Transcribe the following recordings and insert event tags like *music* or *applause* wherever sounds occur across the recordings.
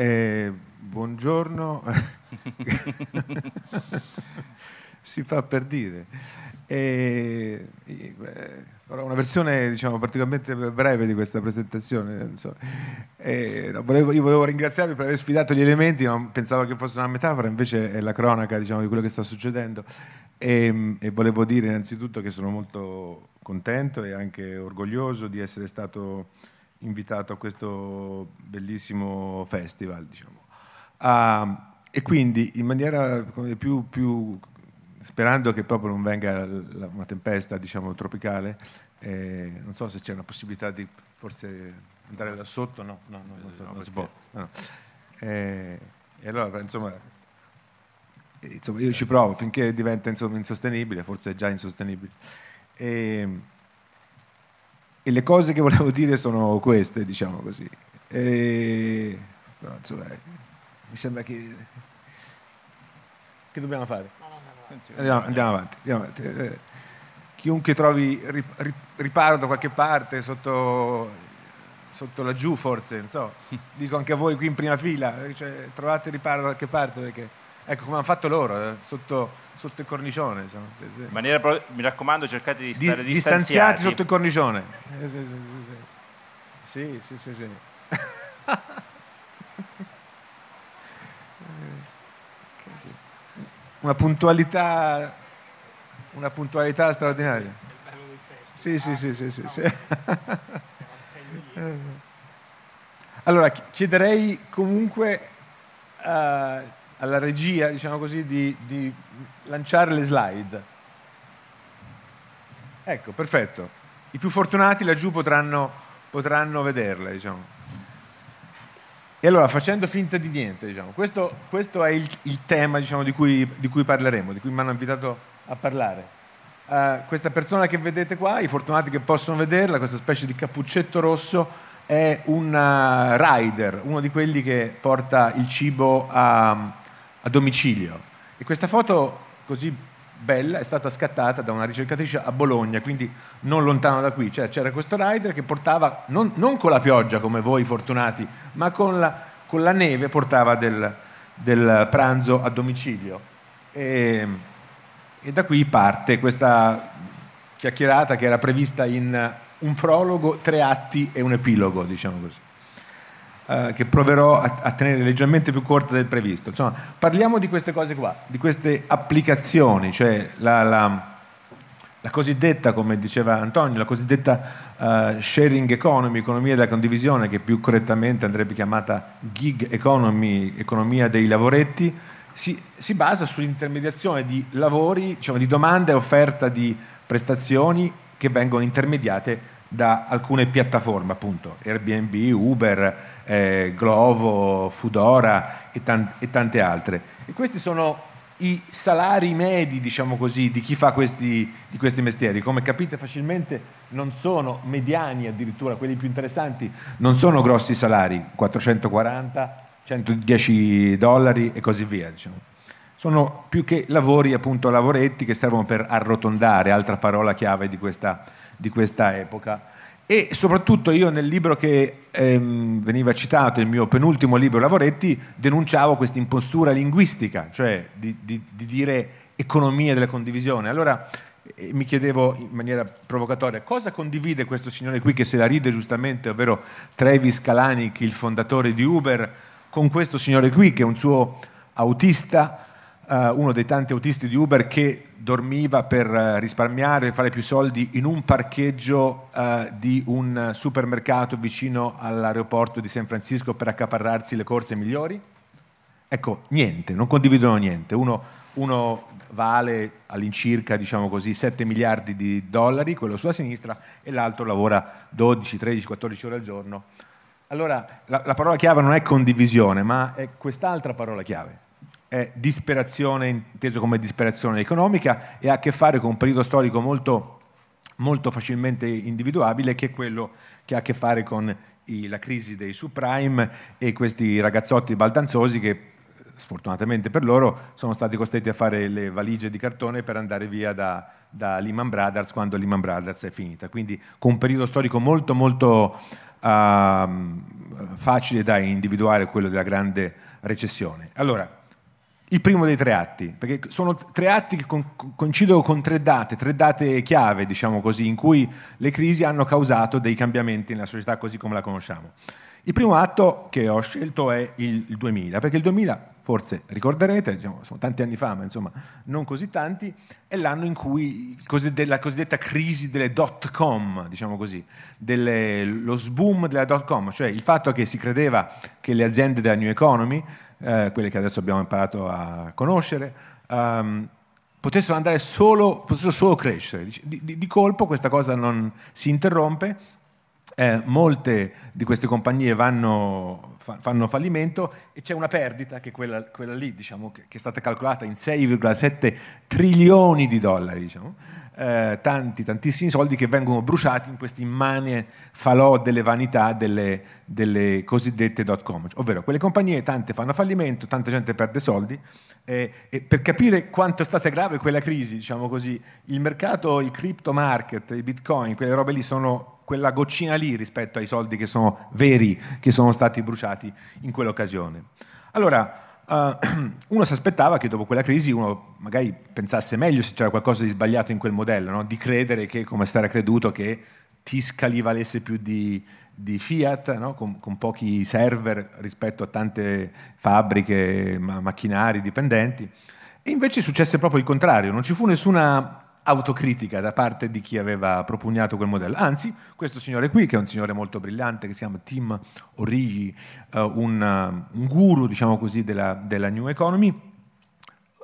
Eh, buongiorno. *laughs* si fa per dire. E, e, una versione diciamo, particolarmente breve di questa presentazione. E, no, volevo, io volevo ringraziarvi per aver sfidato gli elementi, ma pensavo che fosse una metafora, invece è la cronaca diciamo, di quello che sta succedendo. E, e, volevo dire innanzitutto che sono molto contento e anche orgoglioso di essere stato invitato a questo bellissimo festival. Diciamo. Uh, e quindi in maniera più, più sperando che proprio non venga una tempesta diciamo, tropicale, eh, non so se c'è una possibilità di forse andare là sotto, no, no, no, non, so, no, non si può. Eh, e allora, insomma, insomma, io ci provo finché diventa insomma, insostenibile, forse è già insostenibile. E, e, le cose che volevo dire sono queste, diciamo così. E, però, insomma, mi sembra che... Che dobbiamo fare? Andiamo, andiamo avanti. Andiamo avanti. Eh, chiunque trovi riparo da qualche parte, sotto, sotto laggiù forse, non so. *laughs* Dico anche a voi qui in prima fila, cioè, trovate riparo da qualche parte perché, ecco come hanno fatto loro, eh, sotto, sotto, il cornicione. Insomma. In maniera, mi raccomando, cercate di stare di, distanziati. sotto il cornicione. Eh, sì, sì, sì, sì. *laughs* una puntualità, una puntualità straordinaria. Sì, sì, sì, sì, sì, sì. *laughs* Allora, chiederei comunque uh, alla regia, diciamo così, di, di, lanciare le slide. Ecco, perfetto. I più fortunati laggiù potranno, potranno vederle, diciamo. E allora, facendo finta di niente, diciamo, questo, questo, è il, il tema diciamo, di, cui, di, cui, parleremo, di cui mi hanno invitato a parlare. Uh, questa persona che vedete qua, i fortunati che possono vederla, questa specie di cappuccetto rosso, è un uh, rider, uno di quelli che porta il cibo a, a domicilio. E questa foto così bella è stata scattata da una ricercatrice a Bologna, quindi non lontano da qui. Cioè, c'era questo rider che portava, non, non, con la pioggia come voi fortunati, ma con la, con la neve portava del, del, pranzo a domicilio. E, e da qui parte questa chiacchierata che era prevista in un prologo, tre atti e un epilogo, diciamo così. Uh, che proverò a, a, tenere leggermente più corta del previsto. Insomma, parliamo di queste cose qua, di queste applicazioni, cioè la, la, la cosiddetta, come diceva Antonio, la cosiddetta uh, sharing economy, economia della condivisione, che più correttamente andrebbe chiamata gig economy, economia dei lavoretti, si, si basa sull'intermediazione di lavori, diciamo, di domanda e offerta di prestazioni che vengono intermediate da alcune piattaforme, appunto Airbnb, Uber, eh, Glovo, Foodora e, tan- e, tante altre. E questi sono i salari medi, diciamo così, di chi fa questi, di questi mestieri. Come capite facilmente non sono mediani addirittura, quelli più interessanti, non sono grossi salari, 440, 110 dollari e così via. Diciamo. Sono più che lavori, appunto lavoretti che servono per arrotondare, altra parola chiave di questa di questa epoca. E soprattutto io nel libro che ehm, veniva citato, il mio penultimo libro Lavoretti, denunciavo questa impostura linguistica, cioè di, di, di dire economia della condivisione. Allora eh, mi chiedevo in maniera provocatoria cosa condivide questo signore qui che se la ride giustamente, ovvero Travis Kalanick, il fondatore di Uber, con questo signore qui che è un suo autista uh, uno dei tanti autisti di Uber che dormiva per uh, risparmiare e fare più soldi in un parcheggio uh, di un supermercato vicino all'aeroporto di San Francisco per accaparrarsi le corse migliori? Ecco, niente, non condividono niente. Uno, uno vale all'incirca, diciamo così, 7 miliardi di dollari, quello sulla sinistra, e l'altro lavora 12, 13, 14 ore al giorno. Allora, la, la parola chiave non è condivisione, ma è quest'altra parola chiave, è disperazione inteso come disperazione economica e ha a che fare con un periodo storico molto, molto facilmente individuabile che è quello che ha a che fare con i, la crisi dei subprime e questi ragazzotti baldanzosi che sfortunatamente per loro sono stati costretti a fare le valigie di cartone per andare via da, da Lehman Brothers quando Lehman Brothers è finita. Quindi con un periodo storico molto molto uh, facile da individuare quello della grande recessione. Allora, il primo dei tre atti, perché sono tre atti che coincidono con tre date, tre date chiave, diciamo così, in cui le crisi hanno causato dei cambiamenti nella società così come la conosciamo. Il primo atto che ho scelto è il 2000, perché il 2000, forse ricorderete, diciamo, sono tanti anni fa, ma insomma non così tanti, è l'anno in cui la cosiddetta crisi delle dot com, diciamo così, delle, lo sboom della dot com, cioè il fatto che si credeva che le aziende della new economy eh, quelle che adesso abbiamo imparato a conoscere, um, potessero andare solo, potessero solo crescere. Di, di, di, colpo questa cosa non si interrompe, eh, molte di queste compagnie vanno, fa, fanno fallimento e c'è una perdita che è quella, quella lì, diciamo, che, è stata calcolata in 6,7 trilioni di dollari. Diciamo eh, tanti, tantissimi soldi che vengono bruciati in queste immane falò delle vanità delle, delle cosiddette dot com, ovvero quelle compagnie tante fanno fallimento, tanta gente perde soldi eh, e per capire quanto è stata grave quella crisi, diciamo così, il mercato, il crypto market, i bitcoin, quelle robe lì sono quella goccina lì rispetto ai soldi che sono veri, che sono stati bruciati in quell'occasione. Allora, Uh, *clears throat* uno si aspettava che dopo quella crisi uno magari pensasse meglio se c'era qualcosa di sbagliato in quel modello, no? di credere che, come si creduto, che Tiscali valesse più di, di Fiat, no? con, con, pochi server rispetto a tante fabbriche, ma, macchinari, dipendenti. E invece successe proprio il contrario, non ci fu nessuna autocritica da parte di chi aveva propugnato quel modello. Anzi, questo signore qui, che è un signore molto brillante, che si chiama Tim Origi, uh, un, uh, un, guru, diciamo così, della, della New Economy,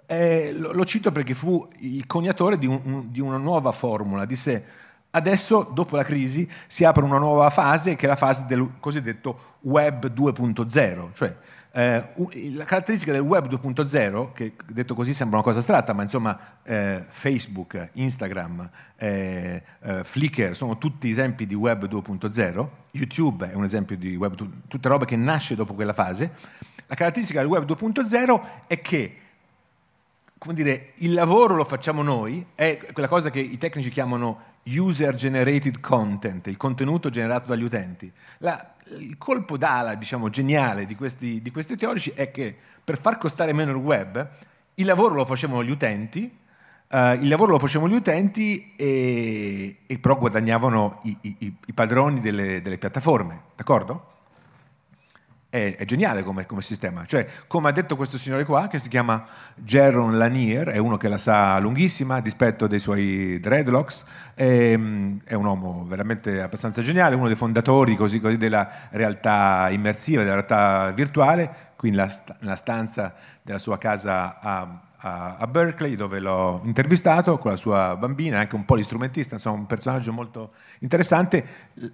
eh, lo, lo, cito perché fu il coniatore di, un, di una nuova formula, disse adesso, dopo la crisi, si apre una nuova fase, che è la fase del cosiddetto Web 2.0, cioè eh, la caratteristica del web 2.0, che detto così sembra una cosa astratta, ma insomma eh, Facebook, Instagram, eh, eh Flickr sono tutti esempi di web 2.0, YouTube è un esempio di web 2.0, tutte robe che nasce dopo quella fase. La caratteristica del web 2.0 è che come dire, il lavoro lo facciamo noi, è quella cosa che i tecnici chiamano user generated content, il contenuto generato dagli utenti. La, il colpo d'ala, diciamo, geniale di questi, di questi, teorici è che per far costare meno il web, il lavoro lo facevano gli utenti, uh, il lavoro lo facevano gli utenti e, e però guadagnavano i, i, i padroni delle, delle piattaforme, d'accordo? È, è geniale come, come, sistema. Cioè, come ha detto questo signore qua, che si chiama Jaron Lanier, è uno che la sa lunghissima, a dispetto dei suoi dreadlocks, è, ehm, è, un uomo veramente abbastanza geniale, uno dei fondatori così, così della realtà immersiva, della realtà virtuale, qui nella, nella stanza della sua casa a, a, Berkeley dove l'ho intervistato con la sua bambina, anche un po' di strumentista, insomma un personaggio molto interessante.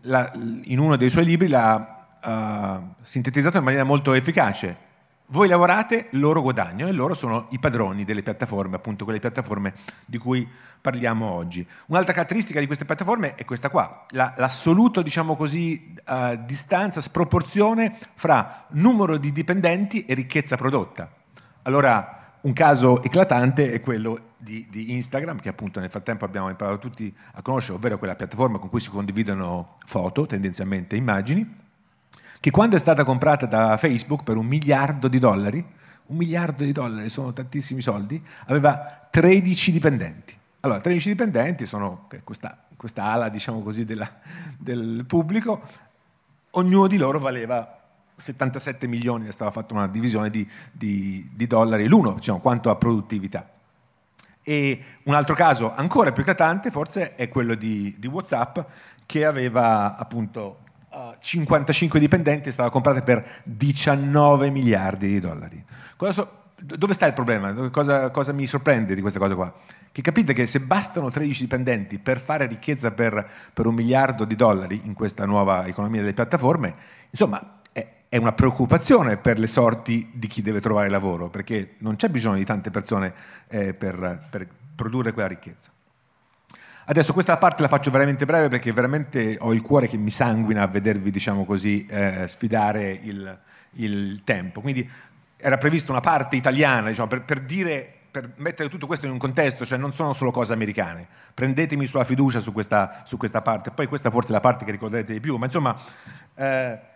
La, in uno dei suoi libri la uh, sintetizzato in maniera molto efficace. Voi lavorate, loro guadagnano e loro sono i padroni delle piattaforme, appunto quelle piattaforme di cui parliamo oggi. Un'altra caratteristica di queste piattaforme è questa qua, la, l'assoluto, diciamo così, uh, distanza, sproporzione fra numero di dipendenti e ricchezza prodotta. Allora, un caso eclatante è quello di, di, Instagram, che appunto nel frattempo abbiamo imparato tutti a conoscere, ovvero quella piattaforma con cui si condividono foto, tendenzialmente immagini, che quando è stata comprata da Facebook per un miliardo di dollari, un miliardo di dollari sono tantissimi soldi, aveva 13 dipendenti. Allora, 13 dipendenti sono questa, questa ala, diciamo così, della, del pubblico, ognuno di loro valeva 77 milioni, è stata fatta una divisione di, di, di dollari l'uno, diciamo, quanto a produttività. E un altro caso ancora più eclatante forse è quello di, di WhatsApp che aveva appunto 55 dipendenti è stata comprata per 19 miliardi di dollari. So, dove sta il problema? Cosa, cosa, mi sorprende di questa cosa qua? Che capite che se bastano 13 dipendenti per fare ricchezza per, per un miliardo di dollari in questa nuova economia delle piattaforme, insomma è, è una preoccupazione per le sorti di chi deve trovare lavoro, perché non c'è bisogno di tante persone eh, per, per produrre quella ricchezza. Adesso questa parte la faccio veramente breve perché veramente ho il cuore che mi sanguina a vedervi, diciamo così, eh, sfidare il, il, tempo. Quindi era prevista una parte italiana, diciamo, per, per, dire, per mettere tutto questo in un contesto, cioè non sono solo cose americane. Prendetemi sulla fiducia su questa, su questa parte. Poi questa forse è la parte che ricorderete di più, ma insomma... Eh,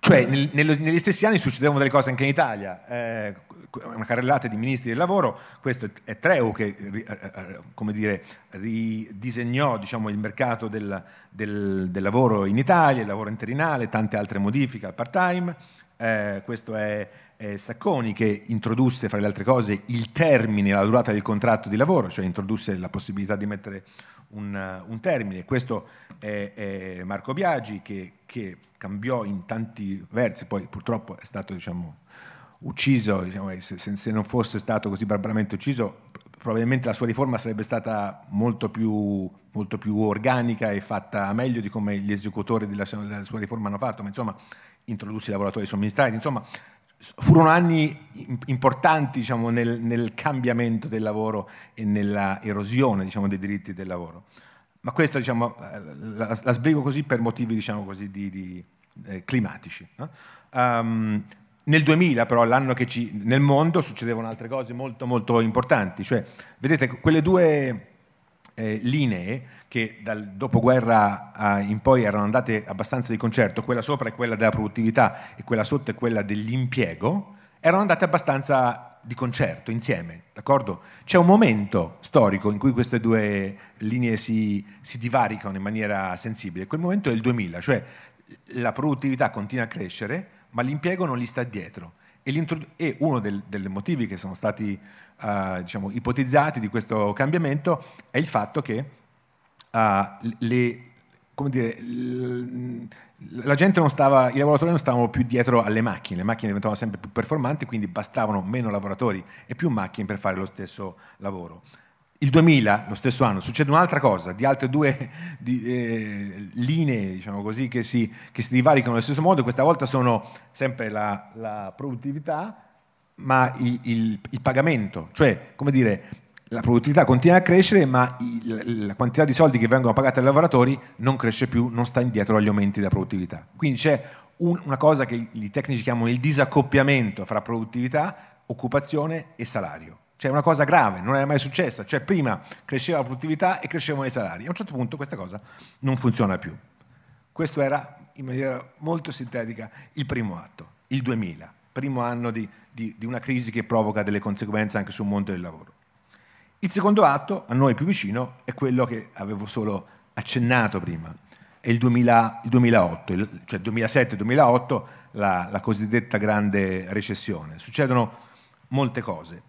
cioè nel, negli stessi anni succedevano delle cose anche in Italia, eh, una carrellata di ministri del lavoro, questo è Treu che eh, eh, come dire, ridisegnò diciamo, il mercato del, del, del, lavoro in Italia, il lavoro interinale, tante altre modifiche al part-time, eh, questo è, è, Sacconi che introdusse fra le altre cose il termine, la durata del contratto di lavoro, cioè introdusse la possibilità di mettere un, un termine, questo è, è Marco Biagi che, che, cambiò in tanti versi, poi purtroppo è stato diciamo, ucciso, diciamo, se, se, non fosse stato così barbaramente ucciso, probabilmente la sua riforma sarebbe stata molto più, molto più organica e fatta meglio di come gli esecutori della, della sua riforma hanno fatto, ma insomma introdusse i lavoratori somministrati, insomma furono anni importanti diciamo, nel, nel, cambiamento del lavoro e nella erosione diciamo, dei diritti del lavoro. Ma questo diciamo, la, la, sbrigo così per motivi diciamo così, di, di, eh, climatici. No? Um, nel 2000 però, l'anno che ci, nel mondo succedevano altre cose molto molto importanti, cioè vedete quelle due eh, linee che dal dopoguerra in poi erano andate abbastanza di concerto, quella sopra è quella della produttività e quella sotto è quella dell'impiego, erano andate abbastanza di concerto, insieme, d'accordo? C'è un momento storico in cui queste due linee si, si divaricano in maniera sensibile, quel momento è il 2000, cioè la produttività continua a crescere, ma l'impiego non gli sta dietro. E, e uno dei motivi che sono stati uh, diciamo, ipotizzati di questo cambiamento è il fatto che uh, le, dire, la gente non stava, i lavoratori non stavano più dietro alle macchine, le macchine diventavano sempre più performanti, quindi bastavano meno lavoratori e più macchine per fare lo stesso lavoro. Il 2000, lo stesso anno, succede un'altra cosa, di altre due di, eh, linee diciamo così, che, si, che, si, divaricano allo stesso modo, questa volta sono sempre la, la produttività, ma il, il, il, pagamento, cioè come dire, la produttività continua a crescere, ma il, la quantità di soldi che vengono pagati ai lavoratori non cresce più, non sta indietro agli aumenti della produttività. Quindi c'è un, una cosa che i tecnici chiamano il disaccoppiamento fra produttività, occupazione e salario. Cioè una cosa grave, non era mai successa, cioè prima cresceva la produttività e crescevano i salari. A un certo punto questa cosa non funziona più. Questo era in maniera molto sintetica il primo atto, il 2000, primo anno di, di, di una crisi che provoca delle conseguenze anche sul mondo del lavoro. Il secondo atto, a noi più vicino, è quello che avevo solo accennato prima, è il, 2000, il 2008, il, cioè 2007-2008, la, la cosiddetta grande recessione. Succedono molte cose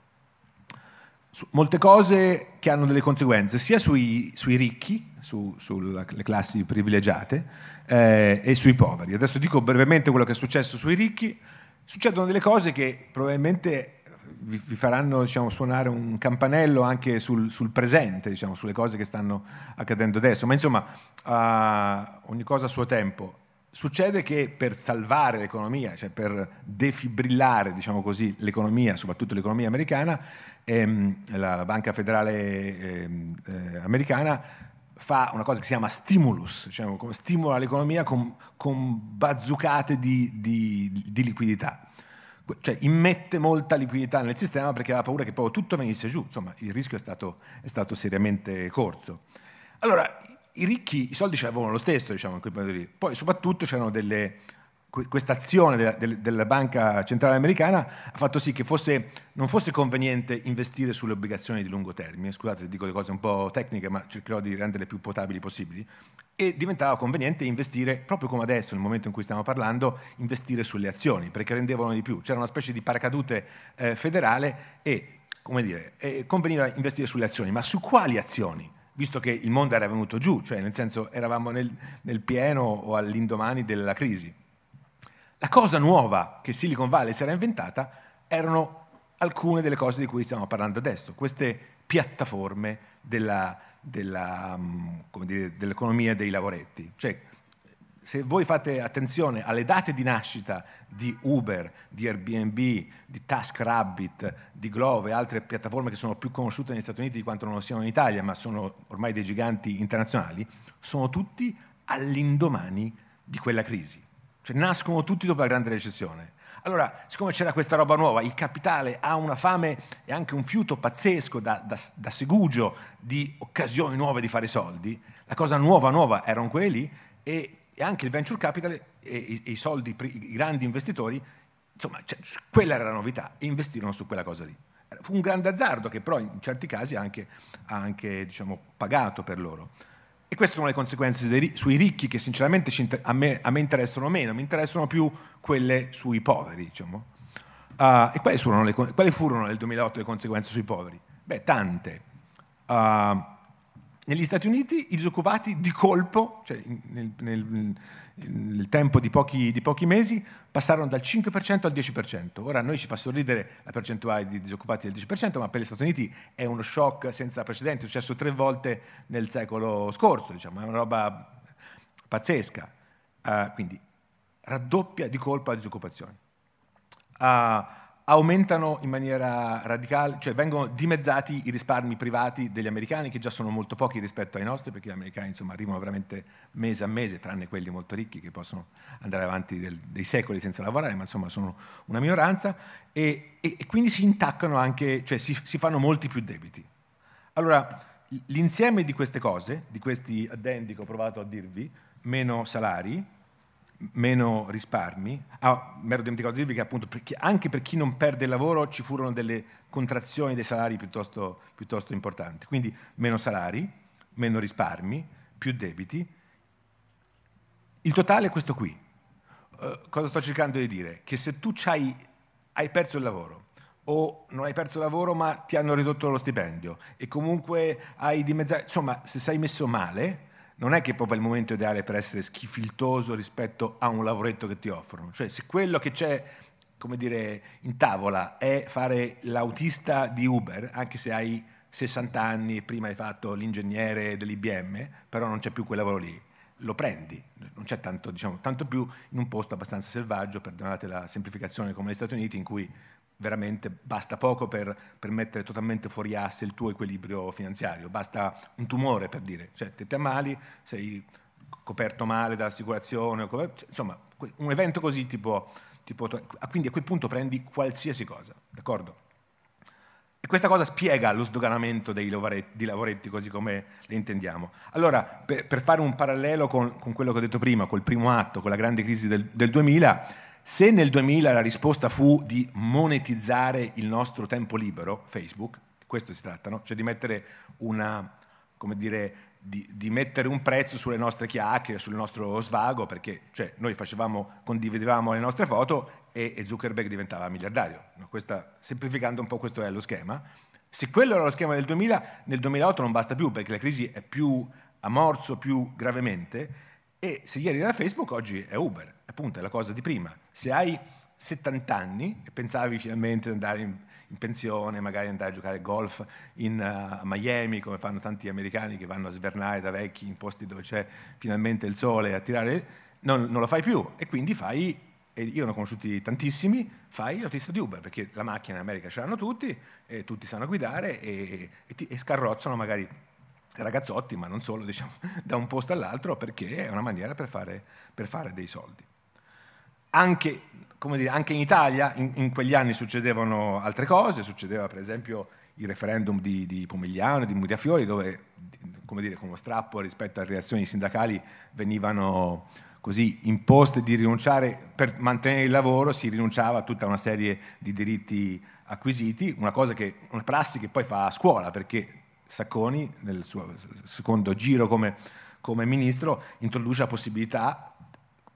molte cose che hanno delle conseguenze sia sui, sui ricchi, su, sulle classi privilegiate eh, e sui poveri. Adesso dico brevemente quello che è successo sui ricchi. Succedono delle cose che probabilmente vi, vi faranno diciamo, suonare un campanello anche sul, sul presente, diciamo, sulle cose che stanno accadendo adesso, ma insomma uh, ogni cosa a suo tempo. Succede che per salvare l'economia, cioè per defibrillare diciamo così, l'economia, soprattutto l'economia americana, ehm, la Banca Federale ehm, eh, Americana fa una cosa che si chiama stimulus, diciamo, stimola l'economia con, con bazzucate di, di, di, liquidità. Cioè immette molta liquidità nel sistema perché aveva paura che poi tutto venisse giù, insomma il rischio è stato, è stato seriamente corso. Allora, i ricchi i soldi ce l'avevano lo stesso, diciamo, poi soprattutto c'erano delle, questa azione della, della, Banca Centrale Americana ha fatto sì che fosse, non fosse conveniente investire sulle obbligazioni di lungo termine, scusate se dico le cose un po' tecniche ma cercherò di renderle più potabili possibili, e diventava conveniente investire, proprio come adesso, nel momento in cui stiamo parlando, investire sulle azioni, perché rendevano di più. C'era una specie di paracadute eh, federale e, come dire, eh, conveniva investire sulle azioni, ma su quali azioni? Visto che il mondo era venuto giù, cioè nel senso eravamo nel, nel pieno o all'indomani della crisi. La cosa nuova che Silicon Valley si era inventata erano alcune delle cose di cui stiamo parlando adesso, queste piattaforme della, della, mm, dire, dell'economia dei lavoretti. Cioè, se voi fate attenzione alle date di nascita di Uber, di Airbnb, di TaskRabbit, di Glove e altre piattaforme che sono più conosciute negli Stati Uniti di quanto non lo siano in Italia, ma sono ormai dei giganti internazionali, sono tutti all'indomani di quella crisi. Cioè nascono tutti dopo la grande recessione. Allora, siccome c'era questa roba nuova, il capitale ha una fame e anche un fiuto pazzesco da, da, da segugio di occasioni nuove di fare soldi, la cosa nuova nuova erano quelle lì e, e anche il venture capital e, e i soldi, i grandi investitori, insomma, cioè, quella era la novità, investirono su quella cosa lì. Fu un grande azzardo che però in certi casi ha anche diciamo, pagato per loro. E queste sono le conseguenze dei, sui ricchi che sinceramente a me, a me, interessano meno, mi interessano più quelle sui poveri. Diciamo. Uh, e quali furono, le, quali furono, nel 2008 le conseguenze sui poveri? Beh, tante. Uh, negli Stati Uniti i disoccupati di colpo, cioè nel, nel, nel tempo di pochi, di pochi, mesi, passarono dal 5% al 10%. Ora a noi ci fa sorridere la percentuale di disoccupati del 10%, ma per gli Stati Uniti è uno shock senza precedenti, è successo tre volte nel secolo scorso, diciamo, è una roba pazzesca. Uh, quindi raddoppia di colpo la disoccupazione. Uh, aumentano in maniera radicale, cioè vengono dimezzati i risparmi privati degli americani, che già sono molto pochi rispetto ai nostri, perché gli americani insomma, arrivano veramente mese a mese, tranne quelli molto ricchi che possono andare avanti del, dei secoli senza lavorare, ma insomma sono una minoranza, e, e, e quindi si intaccano anche, cioè si, si fanno molti più debiti. Allora, l'insieme di queste cose, di questi addendi che ho provato a dirvi, meno salari, meno risparmi. Ah, mi ero dimenticato di dirvi che appunto per chi, anche per chi non perde il lavoro ci furono delle contrazioni dei salari piuttosto, piuttosto importanti. Quindi meno salari, meno risparmi, più debiti. Il totale è questo qui. Uh, cosa sto cercando di dire? Che se tu hai perso il lavoro o non hai perso il lavoro ma ti hanno ridotto lo stipendio e comunque hai dimezzato, insomma se sei messo male, non è che è proprio il momento ideale per essere schifiltoso rispetto a un lavoretto che ti offrono. Cioè, se quello che c'è, come dire, in tavola è fare l'autista di Uber, anche se hai 60 anni e prima hai fatto l'ingegnere dell'IBM, però non c'è più quel lavoro lì, lo prendi, non c'è tanto, diciamo, tanto più in un posto abbastanza selvaggio, perdonate la semplificazione come negli Stati Uniti, in cui veramente basta poco per, per, mettere totalmente fuori asse il tuo equilibrio finanziario, basta un tumore per dire, cioè te ti ammali, sei coperto male dall'assicurazione, insomma un evento così ti può, ti può, quindi a quel punto prendi qualsiasi cosa, d'accordo? E questa cosa spiega lo sdoganamento dei lavoretti, lavoretti così come le intendiamo. Allora, per, per fare un parallelo con, con, quello che ho detto prima, col primo atto, con la grande crisi del, del 2000, se nel 2000 la risposta fu di monetizzare il nostro tempo libero, Facebook, questo si tratta, no? cioè di mettere, una, dire, di, di mettere un prezzo sulle nostre chiacchiere, sul nostro svago, perché cioè, noi facevamo, condividevamo le nostre foto e, e Zuckerberg diventava miliardario. No? Questa, semplificando un po' questo è lo schema. Se quello era lo schema del 2000, nel 2008 non basta più perché la crisi è più a morso, più gravemente, e se ieri era Facebook, oggi è Uber appunto è la cosa di prima. Se hai 70 anni e pensavi finalmente di andare in, in pensione, magari andare a giocare golf in uh, Miami, come fanno tanti americani che vanno a svernare da vecchi in posti dove c'è finalmente il sole a tirare, non, non lo fai più e quindi fai, e io ne ho conosciuti tantissimi, fai l'autista di Uber, perché la macchina in America ce l'hanno tutti, tutti sanno guidare e, e, ti, e scarrozzano magari ragazzotti, ma non solo, *laughs* diciamo, da un posto all'altro, perché è una maniera per fare, per fare dei soldi. Anche, dire, anche in Italia in, in, quegli anni succedevano altre cose, succedeva per esempio il referendum di, di Pomigliano, di Muriafiori, dove come dire, con uno strappo rispetto alle reazioni sindacali venivano così imposte di rinunciare per mantenere il lavoro, si rinunciava a tutta una serie di diritti acquisiti, una, che, una prassi che poi fa a scuola, perché Sacconi, nel suo secondo giro come, come ministro, introduce la possibilità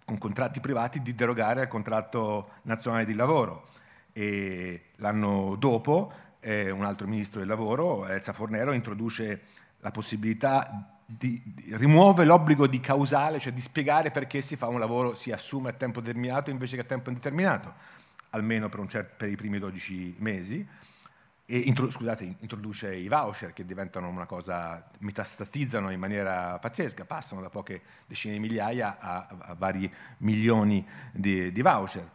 con contratti privati di derogare al contratto nazionale di lavoro. E l'anno dopo eh, un altro ministro del lavoro, Elsa Fornero, introduce la possibilità di, di, rimuove l'obbligo di causale, cioè di spiegare perché si fa un lavoro, si assume a tempo determinato invece che a tempo indeterminato, almeno per, certo, per i primi 12 mesi intro, scusate, introduce i voucher che diventano una cosa, metastatizzano in maniera pazzesca, passano da poche decine di migliaia a, a vari milioni di, di, voucher.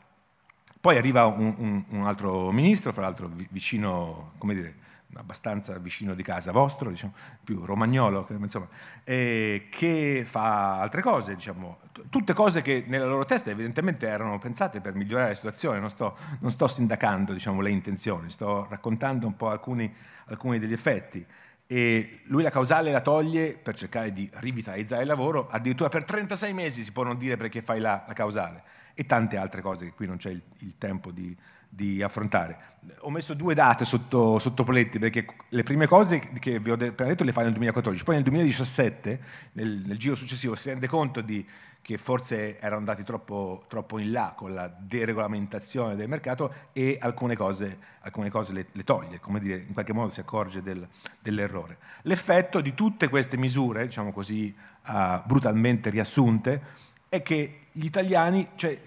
Poi arriva un, un, un altro ministro, fra l'altro vicino, come dire, abbastanza vicino di casa vostro, diciamo, più romagnolo, insomma, eh, che fa altre cose, diciamo, tutte cose che nella loro testa evidentemente erano pensate per migliorare la situazione, non sto, non sto sindacando diciamo, le intenzioni, sto raccontando un po' alcuni, alcuni degli effetti. e lui la causale la toglie per cercare di rivitalizzare il lavoro, addirittura per 36 mesi si può non dire perché fai la, la causale. E tante altre cose che qui non c'è il, il tempo di, di, affrontare. Ho messo due date sotto, sotto poletti perché le prime cose che vi ho appena detto le fai nel 2014, poi nel 2017, nel, nel giro successivo, si rende conto di che forse erano andati troppo, troppo, in là con la deregolamentazione del mercato e alcune cose, alcune cose le, le, toglie, come dire, in qualche modo si accorge del, dell'errore. L'effetto di tutte queste misure, diciamo così uh, brutalmente riassunte, è che gli italiani, cioè,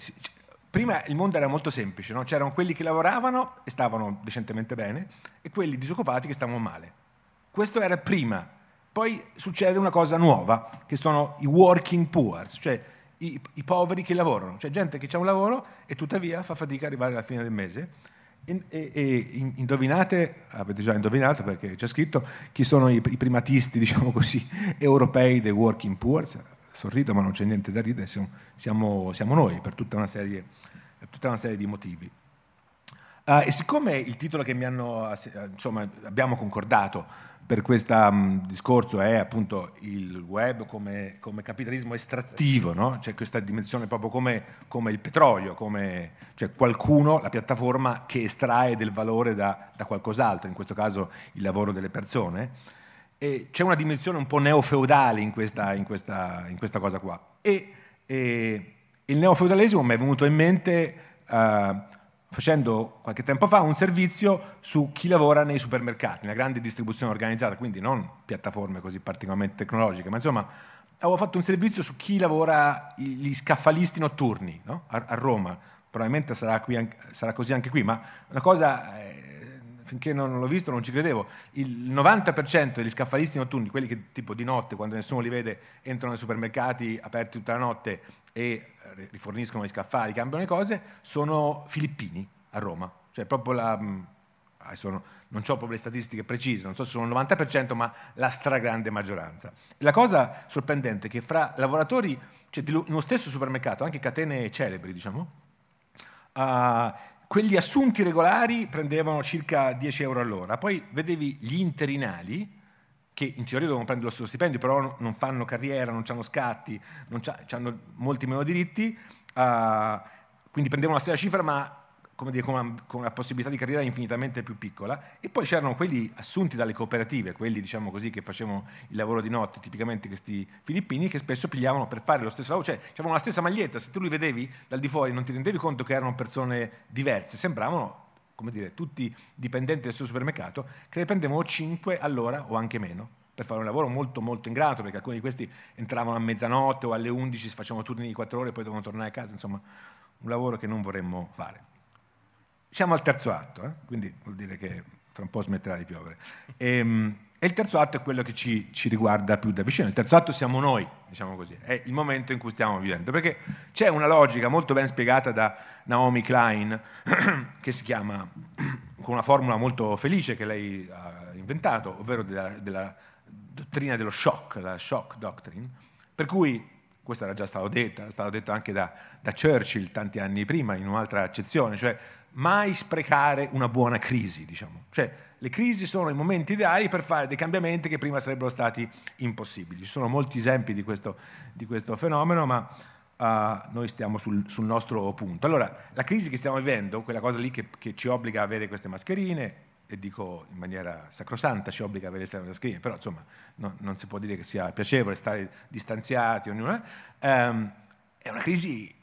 prima il mondo era molto semplice, no? c'erano quelli che lavoravano e stavano decentemente bene e quelli disoccupati che stavano male. Questo era prima, poi succede una cosa nuova, che sono i working poor, cioè i, i poveri che lavorano, cioè gente che ha un lavoro e tuttavia fa fatica ad arrivare alla fine del mese. E, e, e indovinate, avete già indovinato perché c'è scritto, chi sono i, i primatisti, *laughs* diciamo così, europei dei working poor, sorrido ma non c'è niente da ridere, siamo, siamo, siamo noi per tutta una serie, tutta una serie di motivi. Uh, e siccome il titolo che mi hanno, insomma, abbiamo concordato per questo um, discorso è appunto il web come, come capitalismo estrattivo, no? c'è questa dimensione proprio come, come il petrolio, come cioè qualcuno, la piattaforma che estrae del valore da, da qualcos'altro, in questo caso il lavoro delle persone. E c'è una dimensione un po' neofeudale in questa, in questa, in questa cosa qua. E, e il neofeudalesimo mi è venuto in mente... Uh, facendo qualche tempo fa un servizio su chi lavora nei supermercati, una grande distribuzione organizzata, quindi non piattaforme così particolarmente tecnologiche, ma insomma avevo fatto un servizio su chi lavora gli scaffalisti notturni no? a, a, Roma, probabilmente sarà, anche, sarà, così anche qui, ma una cosa, eh, finché non, l'ho visto non ci credevo, il 90% degli scaffalisti notturni, quelli che tipo di notte, quando nessuno li vede, entrano nei supermercati aperti tutta la notte e riforniscono gli scaffali, cambiano le cose, sono filippini a Roma. Cioè proprio la... Mm, adesso non ho proprio le statistiche precise, non so se sono il 90%, ma la stragrande maggioranza. E la cosa sorprendente è che fra lavoratori, cioè uno stesso supermercato, anche catene celebri, diciamo, uh, quelli assunti regolari prendevano circa 10 euro all'ora, poi vedevi gli interinali, che in teoria devono prendere lo stesso stipendio, però non fanno carriera, non hanno scatti, hanno molti meno diritti, uh, quindi prendevano la stessa cifra ma dire, con, una, con, una, possibilità di carriera infinitamente più piccola. E poi c'erano quelli assunti dalle cooperative, quelli diciamo così, che facevano il lavoro di notte, tipicamente questi filippini, che spesso pigliavano per fare lo stesso lavoro, cioè avevano la stessa maglietta, se tu li vedevi dal di fuori non ti rendevi conto che erano persone diverse, sembravano come dire, tutti dipendenti del suo supermercato, che ne prendevano 5 all'ora o anche meno per fare un lavoro molto molto ingrato, perché alcuni di questi entravano a mezzanotte o alle 11, si facevano turni di 4 ore e poi dovevano tornare a casa, insomma un lavoro che non vorremmo fare. Siamo al terzo atto, eh? quindi vuol dire che fra un po' smetterà di piovere. E, ehm, e il terzo atto è quello che ci, ci, riguarda più da vicino. Il terzo atto siamo noi, diciamo così, è il momento in cui stiamo vivendo, perché c'è una logica molto ben spiegata da Naomi Klein, *clears throat* che si chiama, *clears throat* con una formula molto felice che lei ha inventato, ovvero della, della dottrina dello shock, la shock doctrine, per cui, questo era già stato detto, era stato detto anche da, da Churchill tanti anni prima in un'altra accezione, cioè mai sprecare una buona crisi, diciamo. Cioè, le crisi sono i momenti ideali per fare dei cambiamenti che prima sarebbero stati impossibili. Ci sono molti esempi di questo, di questo fenomeno, ma uh, noi stiamo sul, sul, nostro punto. Allora, la crisi che stiamo vivendo, quella cosa lì che, che ci obbliga a avere queste mascherine, e dico in maniera sacrosanta, ci obbliga a avere le mascherine, però insomma no, non si può dire che sia piacevole stare distanziati, ognuno, um, è una crisi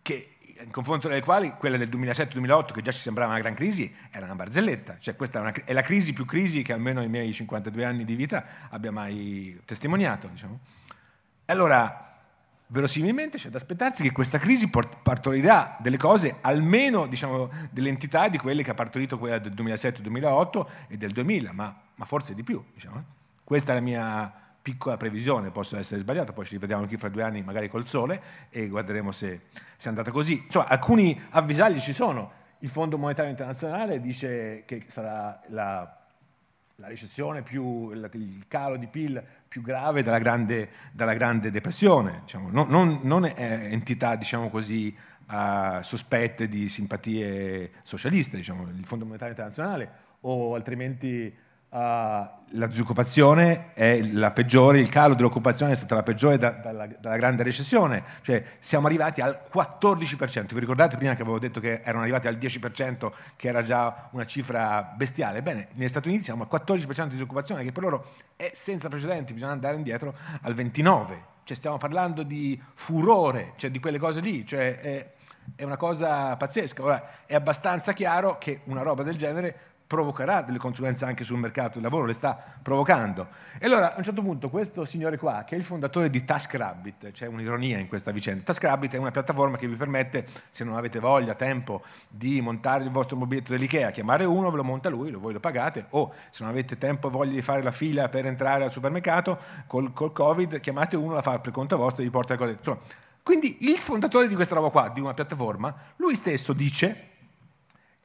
che in confronto alle quali quella del 2007-2008, che già ci sembrava una gran crisi, era una barzelletta. Cioè, questa è, una, è, la crisi più crisi che almeno nei miei 52 anni di vita abbia mai testimoniato. Diciamo. Allora, verosimilmente c'è da aspettarsi che questa crisi partorirà delle cose, almeno diciamo, dell'entità di quelle che ha partorito quella del 2007-2008 e del 2000, ma, ma forse di più. Diciamo. Eh. Questa è la mia piccola previsione, posso essere sbagliato, poi ci rivediamo qui fra due anni magari col sole e guarderemo se, se è andata così. Insomma, alcuni avvisagli ci sono. Il Fondo Monetario Internazionale dice che sarà la, la recessione più, il calo di PIL più grave dalla grande, dalla grande depressione, diciamo. non, non, non, entità diciamo così, uh, sospette di simpatie socialiste, diciamo, il Fondo Monetario Internazionale, o altrimenti la disoccupazione è la peggiore, il calo dell'occupazione è stata la peggiore da, dalla, dalla, grande recessione, cioè siamo arrivati al 14%, vi ricordate prima che avevo detto che erano arrivati al 10%, che era già una cifra bestiale? Bene, negli Stati Uniti siamo al 14% di disoccupazione, che per loro è senza precedenti, bisogna andare indietro al 29%, cioè stiamo parlando di furore, cioè di quelle cose lì, cioè è, è una cosa pazzesca. Ora, è abbastanza chiaro che una roba del genere provocherà delle conseguenze anche sul mercato del lavoro, le sta provocando. E allora a un certo punto questo signore qua, che è il fondatore di TaskRabbit, c'è un'ironia in questa vicenda, TaskRabbit è una piattaforma che vi permette, se non avete voglia, tempo, di montare il vostro mobiletto dell'IKEA, chiamare uno, ve lo monta lui, voi lo pagate, o se non avete tempo e voglia di fare la fila per entrare al supermercato, col, col Covid chiamate uno, la fa per conto vostro e vi porta le cose. Insomma, quindi il fondatore di questa roba qua, di una piattaforma, lui stesso dice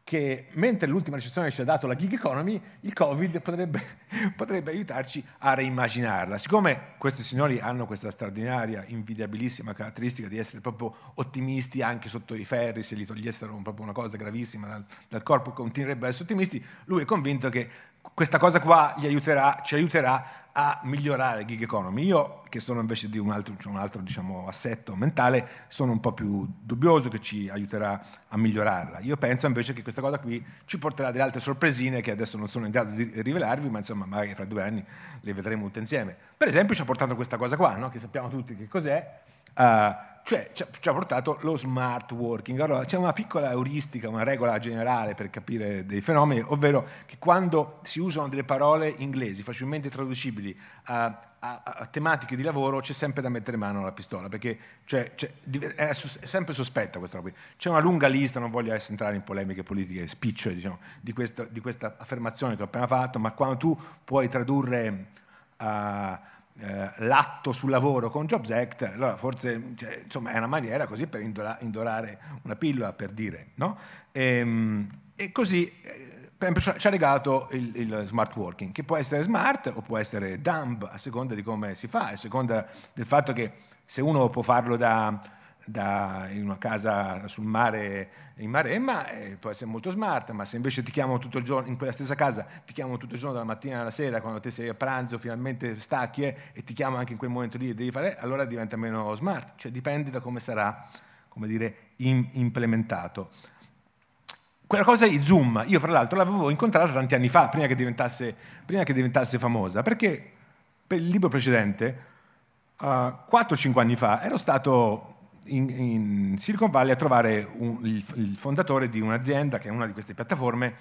che mentre l'ultima recessione ci ha dato la gig economy, il Covid potrebbe, *laughs* potrebbe, aiutarci a reimmaginarla. Siccome questi signori hanno questa straordinaria, invidiabilissima caratteristica di essere proprio ottimisti anche sotto i ferri, se gli togliessero proprio una cosa gravissima dal, dal corpo continuerebbero a essere ottimisti, lui è convinto che questa cosa qua aiuterà, ci aiuterà a migliorare gig economy. Io, che sono invece di un altro, cioè un altro diciamo, assetto mentale, sono un po' più dubbioso che ci aiuterà a migliorarla. Io penso invece che questa cosa qui ci porterà delle altre sorpresine che adesso non sono in grado di rivelarvi, ma insomma magari fra due anni le vedremo tutte insieme. Per esempio ci ha portato questa cosa qua, no? che sappiamo tutti che cos'è, uh, cioè ci ha, portato lo smart working. Allora c'è una piccola euristica, una regola generale per capire dei fenomeni, ovvero che quando si usano delle parole inglesi facilmente traducibili a, a, a tematiche di lavoro c'è sempre da mettere mano alla pistola, perché cioè, cioè, è, sempre sospetta questa roba. C'è una lunga lista, non voglio adesso entrare in polemiche politiche spicciole diciamo, di, questo, di, questa affermazione che ho appena fatto, ma quando tu puoi tradurre... Uh, eh, l'atto sul lavoro con Jobs Act, allora forse cioè, insomma, è una maniera così per indorare una pillola, per dire. No? E, ehm, e, così eh, ci ha regalato il, il, smart working, che può essere smart o può essere dumb, a seconda di come si fa, a seconda del fatto che se uno può farlo da da, in una casa sul mare in Maremma eh, può essere molto smart, ma se invece ti chiamano tutto il giorno, in quella stessa casa, ti chiamano tutto il giorno dalla mattina alla sera, quando te sei a pranzo, finalmente stacchi eh, e ti chiamano anche in quel momento lì e devi fare, allora diventa meno smart, cioè dipende da come sarà, come dire, in, implementato. Quella cosa di Zoom, io fra l'altro l'avevo incontrata tanti anni fa, prima che diventasse, prima che diventasse famosa, perché per il libro precedente, uh, 4-5 anni fa, ero stato in, in Silicon Valley a trovare un, il, il, fondatore di un'azienda che è una di queste piattaforme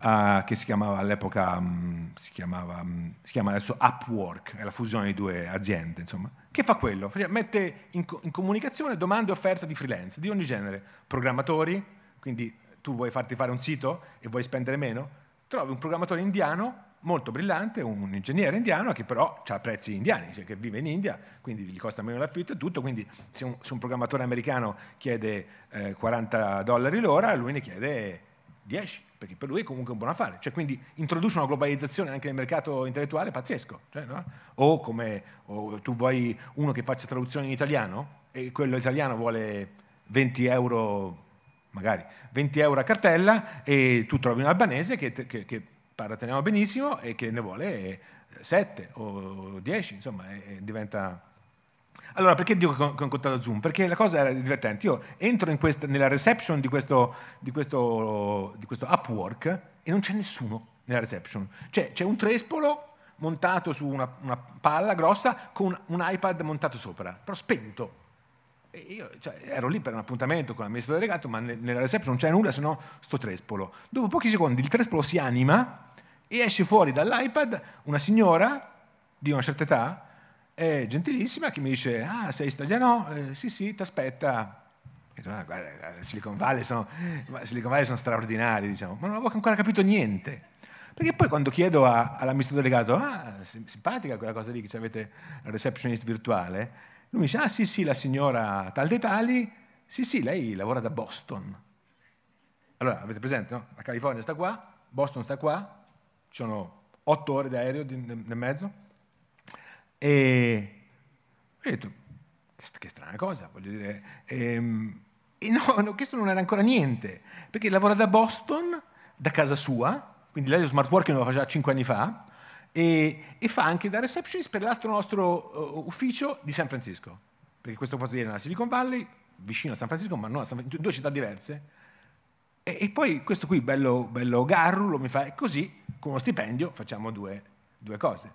uh, che si chiamava all'epoca, um, si, chiamava, um, si chiama adesso Upwork, è la fusione di due aziende, insomma, che fa quello, mette in, in comunicazione domande e offerte di freelance di ogni genere, programmatori, quindi tu vuoi farti fare un sito e vuoi spendere meno, trovi un programmatore indiano molto brillante, un ingegnere indiano che però ha prezzi indiani, cioè che vive in India, quindi gli costa meno l'affitto e tutto, quindi se un, se un programmatore americano chiede eh, 40 dollari l'ora, lui ne chiede 10, perché per lui è comunque un buon affare. Cioè, quindi introduce una globalizzazione anche nel mercato intellettuale pazzesco. Cioè, no? O come o tu vuoi uno che faccia traduzione in italiano e quello italiano vuole 20 euro magari 20 euro a cartella e tu trovi un albanese che, che, che parla benissimo e che ne vuole 7 o 10, insomma, e, e diventa... Allora, perché dico che ho incontrato Zoom? Perché la cosa era divertente. Io entro questa, nella reception di questo, di, questo, di questo Upwork e non c'è nessuno nella reception. Cioè, c'è un trespolo montato su una, una, palla grossa con un iPad montato sopra, però spento. E io cioè, ero lì per un appuntamento con l'amministratore delegato, ma nella reception non c'è nulla se no sto trespolo. Dopo pochi secondi il trespolo si anima e esce fuori dall'iPad una signora di una certa età, eh, gentilissima, che mi dice, ah, sei italiano? Eh, sì, sì, ti aspetta. Ah, Silicon Valley, sono, Silicon Valley sono straordinari, diciamo, ma non avevo ancora capito niente. Perché poi quando chiedo all'amministratore delegato, ah, simpatica quella cosa lì che avete la receptionist virtuale, lui mi dice, ah sì sì, la signora tal dei tali, sì sì, lei lavora da Boston. Allora, avete presente, no? La California sta qua, Boston sta qua, ci sono otto ore di aereo nel mezzo. E ho detto, che strana cosa, voglio dire. E, ehm, e no, no, questo non era ancora niente, perché lavora da Boston, da casa sua, quindi lei lo smart working lo faceva 5 anni fa, e, e, fa anche da receptionist per l'altro nostro uh, ufficio di San Francisco, perché questo posto è nella Silicon Valley, vicino a San Francisco, ma non a San Francisco, due città diverse. E, e poi questo qui, bello, bello garrulo, mi fa, così, con uno stipendio, facciamo due, due cose.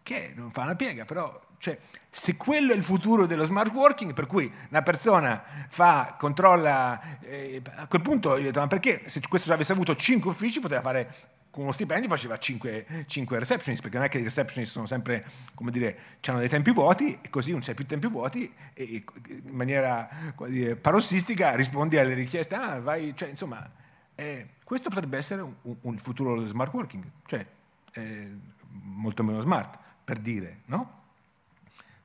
Che non fa una piega, però cioè, se quello è il futuro dello smart working, per cui una persona fa, controlla, eh, a quel punto io ho detto, ma perché se questo avesse avuto 5 uffici poteva fare con uno stipendio faceva 5, 5 receptionist, perché non è che i receptionist sono sempre, come dire, hanno dei tempi vuoti e così non c'è più tempi vuoti e in maniera dire, parossistica rispondi alle richieste, ah vai, cioè insomma, eh, questo potrebbe essere un, un, futuro smart working, cioè eh, molto meno smart, per dire, no?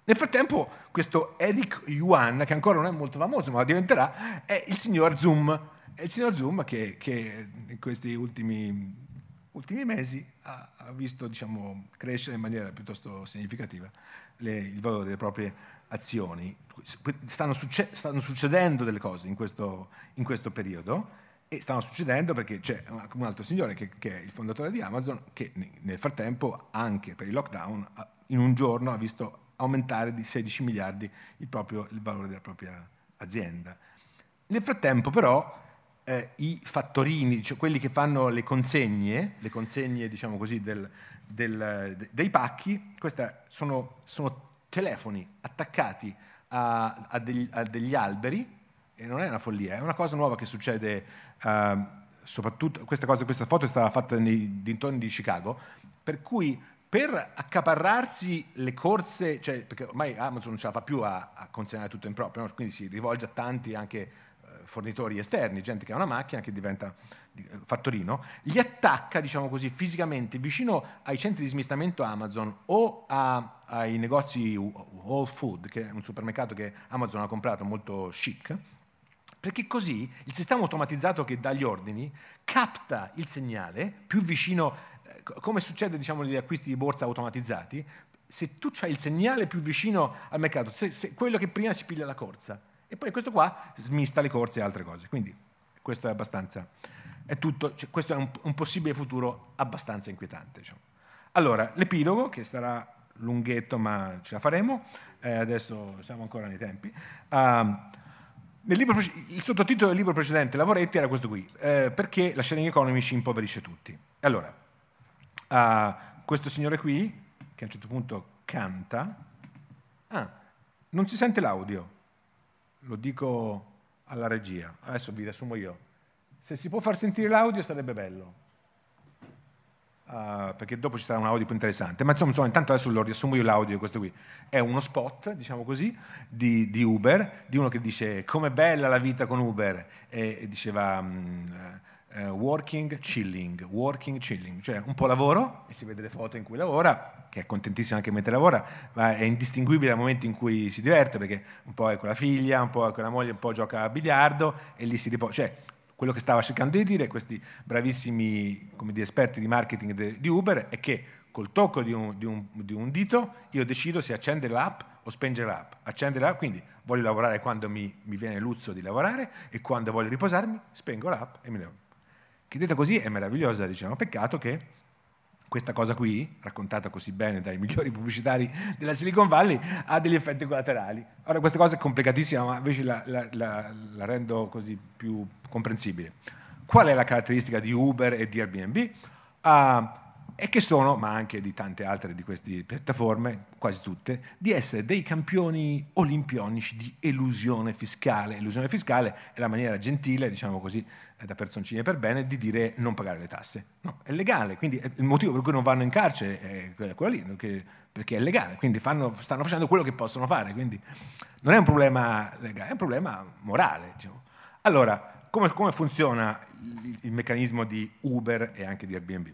Nel frattempo questo Eric Yuan, che ancora non è molto famoso ma diventerà, è il signor Zoom, è il signor Zoom che, che in questi ultimi ultimi mesi ha, ha visto diciamo, crescere in maniera piuttosto significativa le, il valore delle proprie azioni. Stanno, succe- stanno succedendo delle cose in questo, in questo, periodo e stanno succedendo perché c'è un altro signore che, che, è il fondatore di Amazon che nel frattempo anche per il lockdown in un giorno ha visto aumentare di 16 miliardi il, proprio, il valore della propria azienda. Nel frattempo però eh, i fattorini, cioè quelli che fanno le consegne, le consegne diciamo così, del, del, dei pacchi, sono, sono, telefoni attaccati a, a, degli, a, degli, alberi, e non è una follia, è una cosa nuova che succede, uh, soprattutto, questa, cosa, questa foto è stata fatta nei dintorni di Chicago, per cui per accaparrarsi le corse, cioè, perché ormai Amazon non ce la fa più a, a consegnare tutto in proprio, no? quindi si rivolge a tanti anche fornitori esterni, gente che ha una macchina che diventa eh, fattorino, li attacca, diciamo così, fisicamente vicino ai centri di smistamento Amazon o a, ai negozi Whole Food, che è un supermercato che Amazon ha comprato molto chic, perché così il sistema automatizzato che dà gli ordini capta il segnale più vicino, eh, come succede diciamo negli acquisti di borsa automatizzati, se tu hai il segnale più vicino al mercato, se, se quello che prima si piglia la corsa, e poi questo qua smista le corse e altre cose. Quindi questo è abbastanza, è tutto, cioè, questo è un, un, possibile futuro abbastanza inquietante. Diciamo. Allora, l'epilogo, che sarà lunghetto ma ce la faremo, eh, adesso siamo ancora nei tempi. Uh, libro, il sottotitolo del libro precedente, Lavoretti, era questo qui, eh, perché la sharing economy ci impoverisce tutti. Allora, uh, questo signore qui, che a un certo punto canta, ah, non si sente l'audio lo dico alla regia, adesso vi riassumo io. Se si può far sentire l'audio sarebbe bello, uh, perché dopo ci sarà un audio più interessante. Ma insomma, insomma, intanto adesso lo riassumo io l'audio di questo qui. È uno spot, diciamo così, di, di Uber, di uno che dice com'è bella la vita con Uber, e, e diceva... Um, Uh, working chilling, working chilling, cioè un po' lavoro e si vede le foto in cui lavora, che è contentissimo anche mentre lavora, ma è indistinguibile dal momento in cui si diverte, perché un po' è con la figlia, un po' è con la moglie, un po' gioca a biliardo e lì si riposa. Cioè, quello che stava cercando di dire questi bravissimi dire, esperti di marketing de, di Uber è che col tocco di un, di, un, di un, dito io decido se accendere l'app o spengere l'app. Accendere l'app, quindi voglio lavorare quando mi, mi viene l'uzzo di lavorare e quando voglio riposarmi spengo l'app e mi devo che detta così è meravigliosa, diciamo, peccato che questa cosa qui, raccontata così bene dai *laughs* migliori pubblicitari della Silicon Valley, ha degli effetti collaterali. Ora, questa cosa è complicatissima, ma invece la, la, la, la rendo così più comprensibile. Qual è la caratteristica di Uber e di Airbnb? Uh, e che sono, ma anche di tante altre di queste piattaforme, quasi tutte, di essere dei campioni olimpionici di elusione fiscale. Elusione fiscale è la maniera gentile, diciamo così, da personcine per bene, di dire non pagare le tasse. No, è legale, quindi il motivo per cui non vanno in carcere è quello lì, perché è legale, quindi fanno, stanno facendo quello che possono fare, quindi non è un problema legale, è un problema morale. Diciamo. Allora, come, come funziona il, il meccanismo di Uber e anche di Airbnb?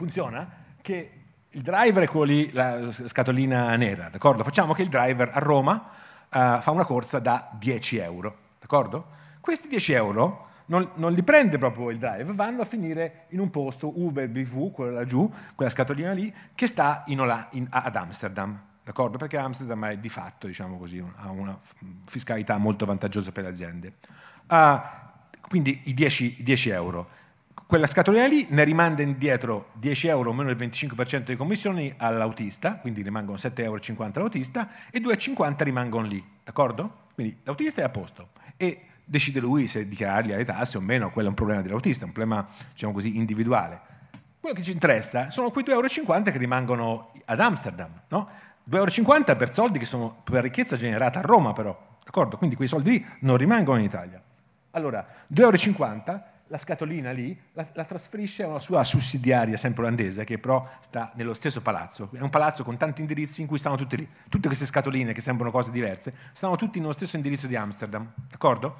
Funziona che il driver è quello lì, la scatolina nera, d'accordo? Facciamo che il driver a Roma uh, fa una corsa da 10 euro, d'accordo? Questi 10 euro non, non, li prende proprio il driver, vanno a finire in un posto Uber BV, quello laggiù, quella scatolina lì, che sta in Ola, in, ad Amsterdam, d'accordo? Perché Amsterdam è di fatto, diciamo così, ha una fiscalità molto vantaggiosa per le aziende. Uh, quindi i 10, 10 euro quella scatolina lì ne rimanda indietro 10 euro meno il 25% di commissioni all'autista, quindi rimangono 7,50 euro all'autista e 2,50 rimangono lì, d'accordo? Quindi l'autista è a posto e decide lui se dichiararli alle tasse o meno, quello è un problema dell'autista, un problema diciamo così individuale. Quello che ci interessa sono quei 2,50 euro che rimangono ad Amsterdam, no? 2,50 euro per soldi che sono per ricchezza generata a Roma però, d'accordo? Quindi quei soldi lì non rimangono in Italia. Allora, 2,50 euro la scatolina lì la, la, trasferisce a una sua sussidiaria sempre olandese che però sta nello stesso palazzo. È un palazzo con tanti indirizzi in cui stanno tutti lì. Tutte queste scatoline che sembrano cose diverse stanno tutti nello stesso indirizzo di Amsterdam, d'accordo?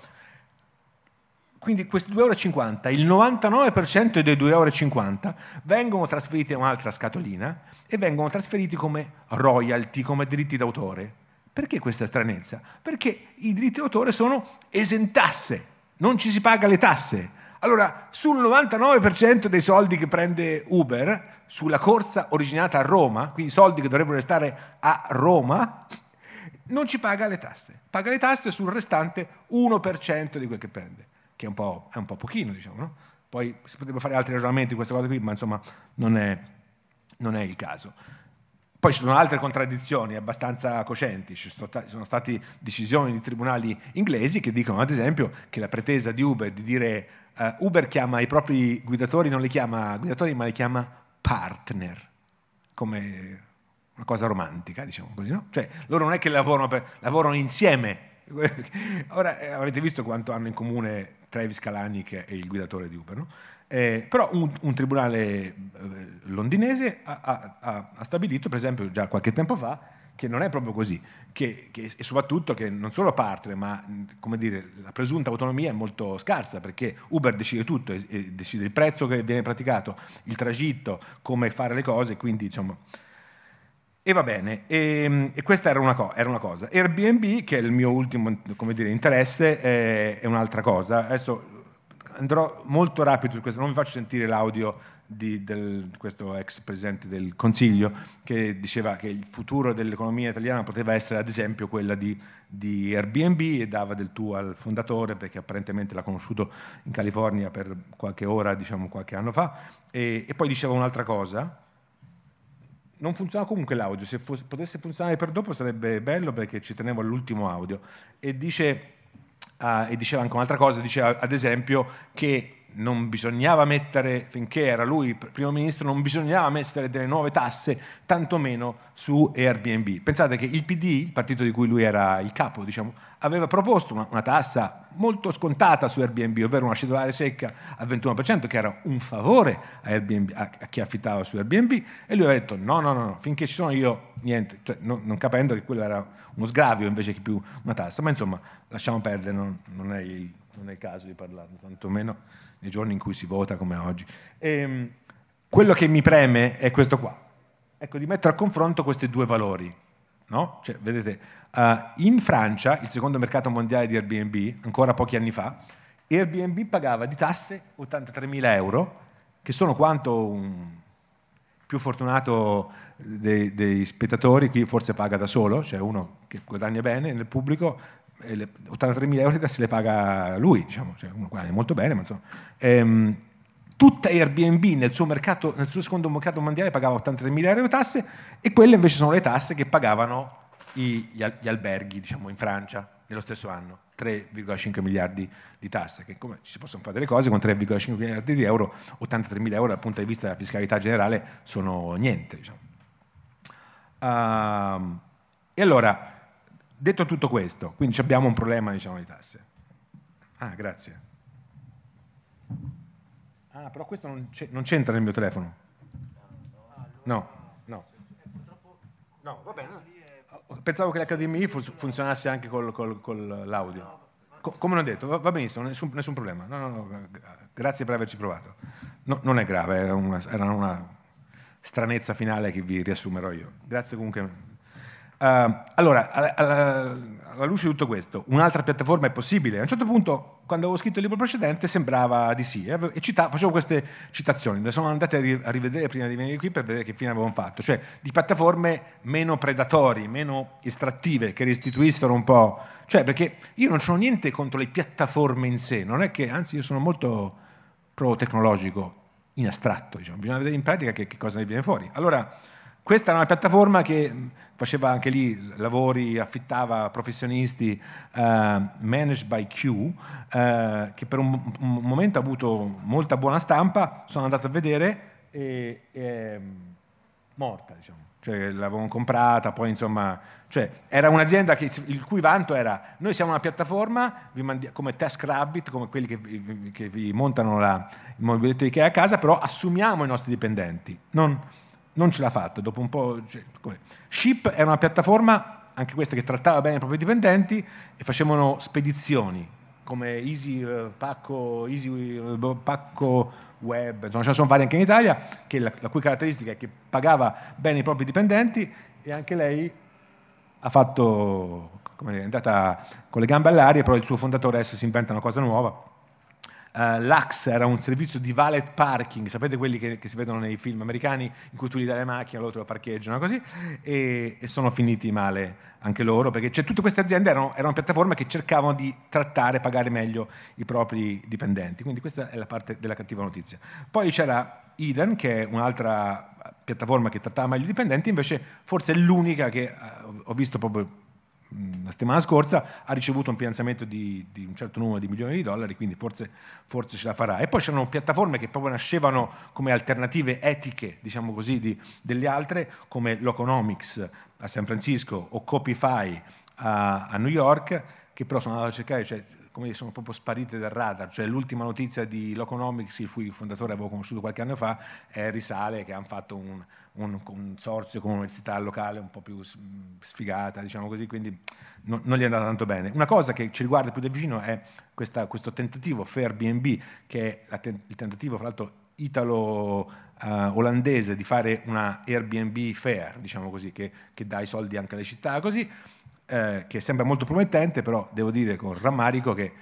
Quindi questi 2,50 euro, il 99% dei 2,50 euro vengono trasferiti a un'altra scatolina e vengono trasferiti come royalty, come diritti d'autore. Perché questa stranezza? Perché i diritti d'autore sono esentasse, non ci si paga le tasse allora, sul 99% dei soldi che prende Uber, sulla corsa originata a Roma, quindi soldi che dovrebbero restare a Roma, non ci paga le tasse. Paga le tasse sul restante 1% di quel che prende, che è un po', è un po pochino, diciamo. No? Poi si potrebbe fare altri ragionamenti su queste cose qui, ma insomma non è, non è il caso. Poi ci sono altre contraddizioni abbastanza coscienti, ci sono state decisioni di tribunali inglesi che dicono ad esempio che la pretesa di Uber di dire uh, Uber chiama i propri guidatori, non li chiama guidatori ma li chiama partner, come una cosa romantica, diciamo così, no? Cioè loro non è che lavorano, per, lavorano insieme. *laughs* Ora eh, avete visto quanto hanno in comune Travis Kalanick e il guidatore di Uber, no? Eh, però un, un tribunale eh, londinese ha, ha, ha, stabilito, per esempio già qualche tempo fa, che non è proprio così, che, che, e soprattutto che non solo parte, ma come dire, la presunta autonomia è molto scarsa, perché Uber decide tutto, e, e decide il prezzo che viene praticato, il tragitto, come fare le cose, quindi insomma... E va bene, e, e questa era una, co- era una, cosa. Airbnb, che è il mio ultimo dire, interesse, è, è un'altra cosa. Adesso andrò molto rapido su questo, non vi faccio sentire l'audio di del, questo ex presidente del Consiglio che diceva che il futuro dell'economia italiana poteva essere ad esempio quella di, di Airbnb e dava del tu al fondatore perché apparentemente l'ha conosciuto in California per qualche ora, diciamo qualche anno fa, e, e poi diceva un'altra cosa, non funziona comunque l'audio, se fosse, potesse funzionare per dopo sarebbe bello perché ci tenevo all'ultimo audio, e dice Uh, e diceva anche un'altra cosa, diceva ad esempio che non bisognava mettere, finché era lui primo ministro, non bisognava mettere delle nuove tasse, tantomeno su Airbnb. Pensate che il PD, il partito di cui lui era il capo, diciamo, aveva proposto una, una tassa molto scontata su Airbnb, ovvero una cedolare secca al 21%, che era un favore a, Airbnb, a, a, chi affittava su Airbnb, e lui aveva detto no, no, no, no finché ci sono io, niente, cioè, no, non capendo che quello era uno sgravio invece che più una tassa, ma insomma lasciamo perdere, non, non, è, il, non è il caso di parlarne, tantomeno nei giorni in cui si vota come oggi. E, ehm, quello che mi preme è questo qua, ecco, di mettere a confronto questi due valori. No? Cioè, vedete, uh, in Francia, il secondo mercato mondiale di Airbnb, ancora pochi anni fa, Airbnb pagava di tasse 83.000 euro, che sono quanto un più fortunato dei, dei, spettatori, qui forse paga da solo, c'è uno che guadagna bene nel pubblico, 83.000 euro di tasse le paga lui, diciamo, cioè uno guadagna molto bene, ma insomma. Ehm, tutta Airbnb nel suo, mercato, nel suo secondo mercato mondiale pagava 83.000 euro di tasse e quelle invece sono le tasse che pagavano i, gli, gli, alberghi diciamo, in Francia nello stesso anno, 3,5 miliardi di tasse, che come ci si possono fare delle cose con 3,5 miliardi di euro, 83.000 euro dal punto di vista della fiscalità generale sono niente. Diciamo. Uh, e allora, Detto tutto questo, quindi abbiamo un problema diciamo, di tasse. Ah, grazie. Ah, però questo non, c'entra nel mio telefono. No, no. No, va bene. Pensavo che l'HDMI funzionasse anche col, col, con l'audio. Co- come ho detto, va benissimo, nessun, nessun problema. No, no, no, grazie per averci provato. No, non è grave, era una, era una stranezza finale che vi riassumerò io. Grazie comunque allora, alla, alla, alla, luce di tutto questo, un'altra piattaforma è possibile? A un certo punto, quando avevo scritto il libro precedente, sembrava di sì, eh, e cita- facevo queste citazioni, le sono andate a, ri- a, rivedere prima di venire qui per vedere che fine avevano fatto, cioè di piattaforme meno predatori, meno estrattive, che restituissero un po'... Cioè, perché io non ho niente contro le piattaforme in sé, non è che, anzi io sono molto proprio tecnologico in astratto, diciamo. bisogna vedere in pratica che, che cosa ne viene fuori. Allora, questa era una piattaforma che faceva anche lì lavori, affittava professionisti, uh, managed by Q, uh, che per un, un, momento ha avuto molta buona stampa, sono andato a vedere e è morta, diciamo. Cioè, l'avevano comprata, poi insomma, cioè, era un'azienda che, il cui vanto era noi siamo una piattaforma mandi, come TaskRabbit, come quelli che, che vi montano la, il mobiletto Ikea a casa, però assumiamo i nostri dipendenti. Non, non ce l'ha fatta, dopo un po'... Cioè, Ship era una piattaforma, anche questa, che trattava bene i propri dipendenti e facevano spedizioni, come Easy uh, Pacco, Easy, uh, Pacco Web, insomma ce ne sono varie anche in Italia, la, la, cui caratteristica è che pagava bene i propri dipendenti e anche lei ha fatto, come è andata con le gambe all'aria, però il suo fondatore adesso si inventa una cosa nuova Uh, L'Ax era un servizio di valet parking, sapete quelli che, che, si vedono nei film americani in cui tu gli dai la macchina, loro te lo parcheggiano così, e, e, sono finiti male anche loro, perché cioè, tutte queste aziende erano, erano, piattaforme che cercavano di trattare e pagare meglio i propri dipendenti, quindi questa è la parte della cattiva notizia. Poi c'era Eden, che è un'altra piattaforma che trattava meglio i dipendenti, invece forse è l'unica che uh, ho visto proprio la settimana scorsa ha ricevuto un finanziamento di, di, un certo numero di milioni di dollari, quindi forse, forse, ce la farà. E poi c'erano piattaforme che proprio nascevano come alternative etiche, diciamo così, di, delle altre, come Loconomics a San Francisco o Copify a, a New York, che però sono andato a cercare, cioè, come sono proprio sparite dal radar, cioè l'ultima notizia di Loconomics, il cui fondatore avevo conosciuto qualche anno fa, è risale che hanno fatto un, un consorzio con un'università locale un po' più sfigata, diciamo così, quindi non, non gli è andata tanto bene. Una cosa che ci riguarda più da vicino è questa, questo tentativo Airbnb, che è il tentativo, fra l'altro, italo-olandese uh, di fare una Airbnb fair, diciamo così, che, che dà i soldi anche alle città, così, eh, che sembra molto promettente, però devo dire con rammarico che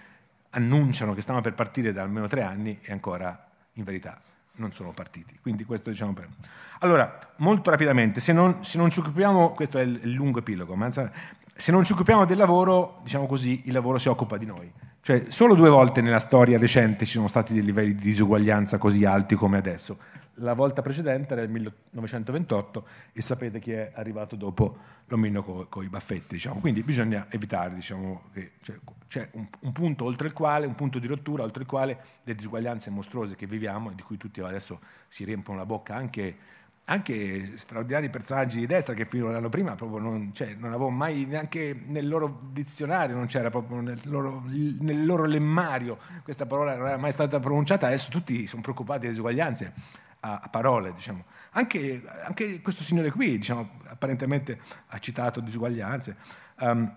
annunciano che stanno per partire da almeno tre anni e ancora in verità non sono partiti. Quindi questo diciamo per... Allora, molto rapidamente, se non, se non ci occupiamo, questo è il, lungo epilogo, ma se non ci occupiamo del lavoro, diciamo così, il lavoro si occupa di noi. Cioè, solo due volte nella storia recente ci sono stati dei livelli di disuguaglianza così alti come adesso la volta precedente era il 1928 e sapete chi è arrivato dopo l'omino con i baffetti. Diciamo. Quindi bisogna evitare diciamo, che c'è, c'è un, un, punto oltre il quale, un punto di rottura oltre il quale le disuguaglianze mostruose che viviamo e di cui tutti adesso si riempiono la bocca anche, anche straordinari personaggi di destra che fino all'anno prima proprio non, cioè, non avevo mai neanche nel loro dizionario, non c'era proprio nel loro, nel loro lemmario, questa parola non era mai stata pronunciata, adesso tutti sono preoccupati delle disuguaglianze a, a parole. Diciamo. Anche, anche, questo signore qui, diciamo, apparentemente ha citato disuguaglianze. Um,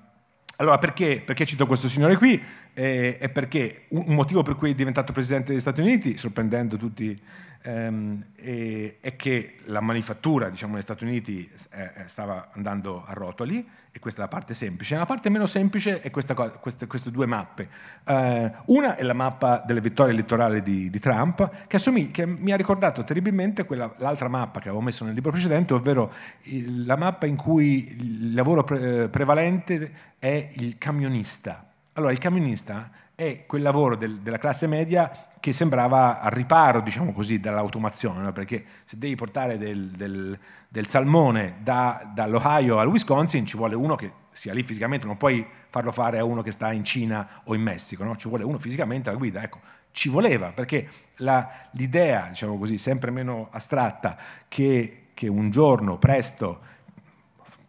allora, perché, perché, cito questo signore qui? Eh, è perché un, motivo per cui è diventato presidente degli Stati Uniti, sorprendendo tutti ehm, e, è che la manifattura diciamo, negli Stati Uniti eh, eh, stava andando a rotoli e questa è la parte semplice. La parte meno semplice è questa, queste, queste, due mappe. Eh, una è la mappa delle vittorie elettorali di, di Trump, che, assomig- che, mi ha ricordato terribilmente quella, l'altra mappa che avevo messo nel libro precedente, ovvero il, la mappa in cui il lavoro pre- prevalente è il camionista. Allora, il camionista è quel lavoro del, della classe media che sembrava al riparo, diciamo così, dall'automazione, no? perché se devi portare del, del, del salmone da, dall'Ohio al Wisconsin ci vuole uno che sia lì fisicamente, non puoi farlo fare a uno che sta in Cina o in Messico, no? ci vuole uno fisicamente alla guida. Ecco, ci voleva, perché la, l'idea, diciamo così, sempre meno astratta, che, che un giorno presto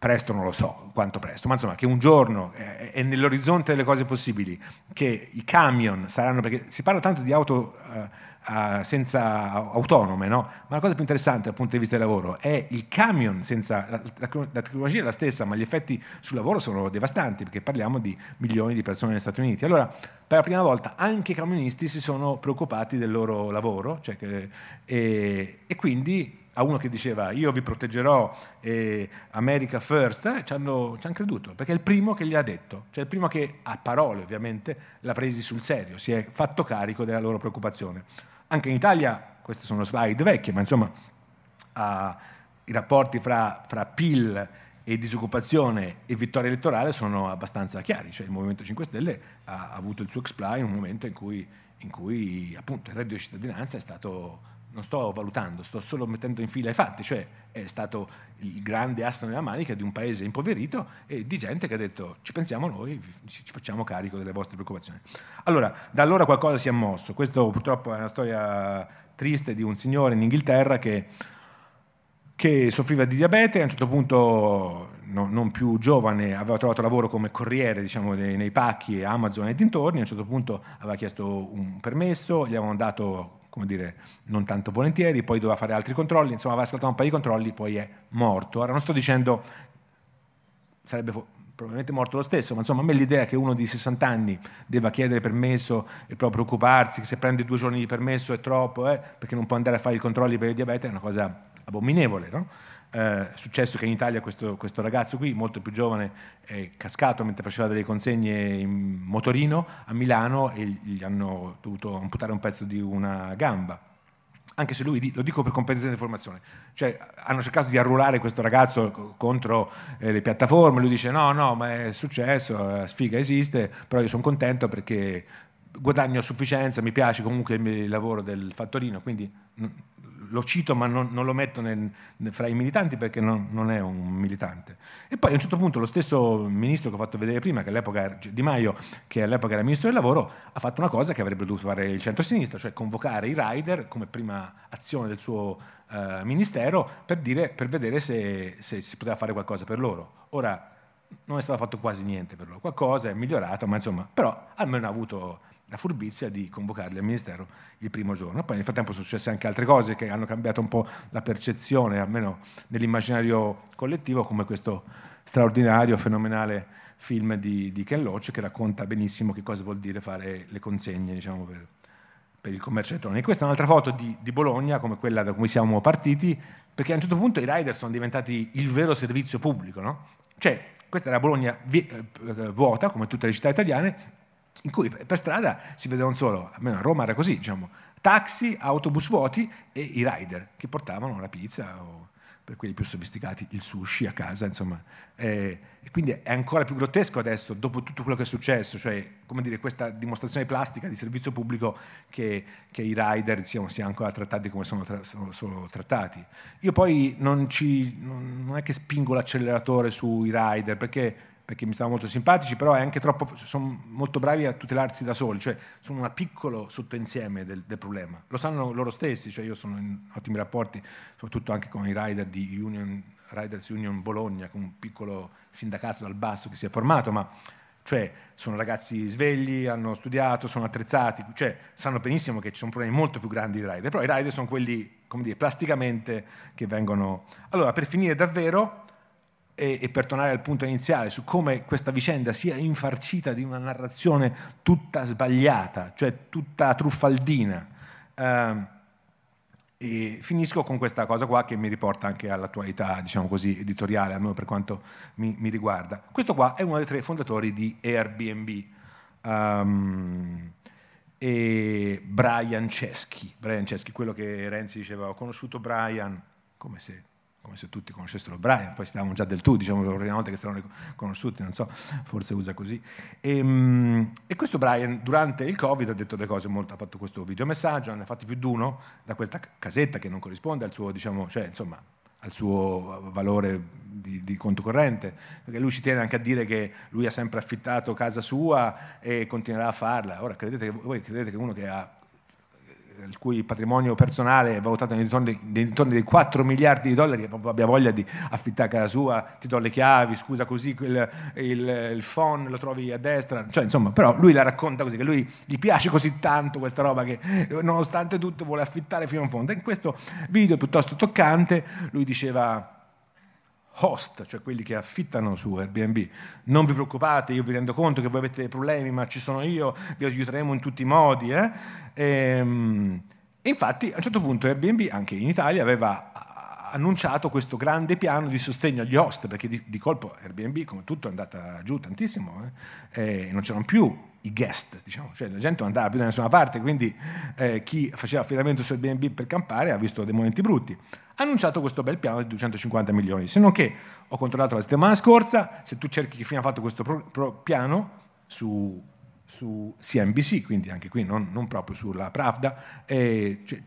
presto non lo so quanto presto, ma insomma che un giorno è, è nell'orizzonte delle cose possibili, che i camion saranno, perché si parla tanto di auto uh, senza autonome, no? ma la cosa più interessante dal punto di vista del lavoro è il camion senza, la, la, la, tecnologia è la stessa, ma gli effetti sul lavoro sono devastanti, perché parliamo di milioni di persone negli Stati Uniti. Allora, per la prima volta anche i camionisti si sono preoccupati del loro lavoro, cioè che, e, e quindi a uno che diceva io vi proteggerò eh, America First, eh, ci, hanno, ci hanno creduto, perché è il primo che gli ha detto, cioè il primo che a parole ovviamente l'ha presi sul serio, si è fatto carico della loro preoccupazione. Anche in Italia, queste sono slide vecchie, ma insomma uh, i rapporti fra, fra PIL e disoccupazione e vittoria elettorale sono abbastanza chiari, cioè il Movimento 5 Stelle ha, avuto il suo exploit in un momento in cui, in cui appunto il reddito di cittadinanza è stato non sto valutando, sto solo mettendo in fila i fatti, cioè è stato il grande asso nella manica di un paese impoverito e di gente che ha detto ci pensiamo noi, ci facciamo carico delle vostre preoccupazioni. Allora, da allora qualcosa si è mosso, questo purtroppo è una storia triste di un signore in Inghilterra che, che soffriva di diabete, a un certo punto no, non più giovane aveva trovato lavoro come corriere diciamo, nei, nei pacchi Amazon e dintorni, a un certo punto aveva chiesto un permesso, gli avevano dato come dire, non tanto volentieri, poi doveva fare altri controlli, insomma aveva saltato un paio di controlli, poi è morto. Ora non sto dicendo, sarebbe probabilmente morto lo stesso, ma insomma a me l'idea che uno di 60 anni debba chiedere permesso e proprio preoccuparsi, che se prende due giorni di permesso è troppo, eh, perché non può andare a fare i controlli per il diabete, è una cosa abominevole, no? Eh, successo che in Italia questo, questo, ragazzo qui, molto più giovane, è cascato mentre faceva delle consegne in motorino a Milano e gli hanno dovuto amputare un pezzo di una gamba. Anche se lui, lo dico per competenza di informazione, cioè hanno cercato di arruolare questo ragazzo contro eh, le piattaforme, lui dice no, no, ma è successo, la sfiga esiste, però io sono contento perché guadagno a sufficienza, mi piace comunque il lavoro del fattorino, quindi lo cito ma non, non lo metto nel, fra i militanti perché non, non, è un militante. E poi a un certo punto lo stesso ministro che ho fatto vedere prima, che all'epoca era, Di Maio, che all'epoca era ministro del lavoro, ha fatto una cosa che avrebbe dovuto fare il centro-sinistra, cioè convocare i rider come prima azione del suo eh, ministero per, dire, per vedere se, se si poteva fare qualcosa per loro. Ora non è stato fatto quasi niente per loro, qualcosa è migliorato, ma insomma, però almeno ha avuto la furbizia di convocarli al Ministero il primo giorno. Poi nel frattempo sono successe anche altre cose che hanno cambiato un po' la percezione, almeno nell'immaginario collettivo, come questo straordinario, fenomenale film di, di, Ken Loach che racconta benissimo che cosa vuol dire fare le consegne diciamo, per, per, il commercio elettronico. Questa è un'altra foto di, di, Bologna, come quella da cui siamo partiti, perché a un certo punto i rider sono diventati il vero servizio pubblico. No? Cioè, questa era Bologna eh, vuota, come tutte le città italiane, in cui per strada si vedevano solo, almeno a Roma era così, diciamo, taxi, autobus vuoti e i rider che portavano la pizza o per quelli più sofisticati il sushi a casa, insomma. Eh, e quindi è ancora più grottesco adesso, dopo tutto quello che è successo, cioè, come dire, questa dimostrazione plastica di servizio pubblico che, che i rider siano, siano, ancora trattati come sono, tra, sono, sono trattati. Io poi non, ci, non, non è che spingo l'acceleratore sui rider, perché perché mi stavano molto simpatici, però troppo, sono molto bravi a tutelarsi da soli, cioè sono un piccolo sottoinsieme del, del, problema. Lo sanno loro stessi, cioè io sono in ottimi rapporti, soprattutto anche con i rider di Union, Riders Union Bologna, con un piccolo sindacato dal basso che si è formato, ma cioè sono ragazzi svegli, hanno studiato, sono attrezzati, cioè sanno benissimo che ci sono problemi molto più grandi di rider, però i rider sono quelli, come dire, plasticamente che vengono... Allora, per finire davvero, e, e, per tornare al punto iniziale su come questa vicenda sia infarcita di una narrazione tutta sbagliata, cioè tutta truffaldina. Eh, e finisco con questa cosa qua che mi riporta anche all'attualità, diciamo così, editoriale, almeno per quanto mi, mi riguarda. Questo qua è uno dei tre fondatori di Airbnb. Um, e Brian Ceschi, Brian Ceschi, quello che Renzi diceva, ho conosciuto Brian, come se come se tutti conoscessero Brian, poi stavamo già del tu, diciamo la prima volta che stavano conosciuti, non so, forse usa così. E, ehm, e, questo Brian durante il Covid ha detto delle cose molto, ha fatto questo videomessaggio, ne ha fatti più di uno da questa casetta che non corrisponde al suo, diciamo, cioè, insomma, al suo valore di, di, conto corrente, perché lui ci tiene anche a dire che lui ha sempre affittato casa sua e continuerà a farla. Ora, credete, voi credete che uno che ha il cui patrimonio personale è valutato nei dintorni dei 4 miliardi di dollari, abbia voglia di affittare casa sua, ti do le chiavi, scusa così, il, il, il phone lo trovi a destra, cioè insomma, però lui la racconta così, che lui gli piace così tanto questa roba che nonostante tutto vuole affittare fino in fondo. In questo video piuttosto toccante lui diceva host, cioè quelli che affittano su Airbnb. Non vi preoccupate, io vi rendo conto che voi avete dei problemi, ma ci sono io, vi aiuteremo in tutti i modi. Eh? E, ehm, infatti a un certo punto Airbnb anche in Italia aveva annunciato questo grande piano di sostegno agli host, perché di, di colpo Airbnb, come tutto, è andata giù tantissimo, eh, e non c'erano più i guest, diciamo. cioè la gente non andava più da nessuna parte, quindi eh, chi faceva affidamento su Airbnb per campare ha visto dei momenti brutti. Ha annunciato questo bel piano di 250 milioni, se non che ho controllato la settimana scorsa, se tu cerchi chi fine ha fatto questo pro, pro piano su, su CNBC, quindi anche qui non, non proprio sulla Pravda, eh, cioè,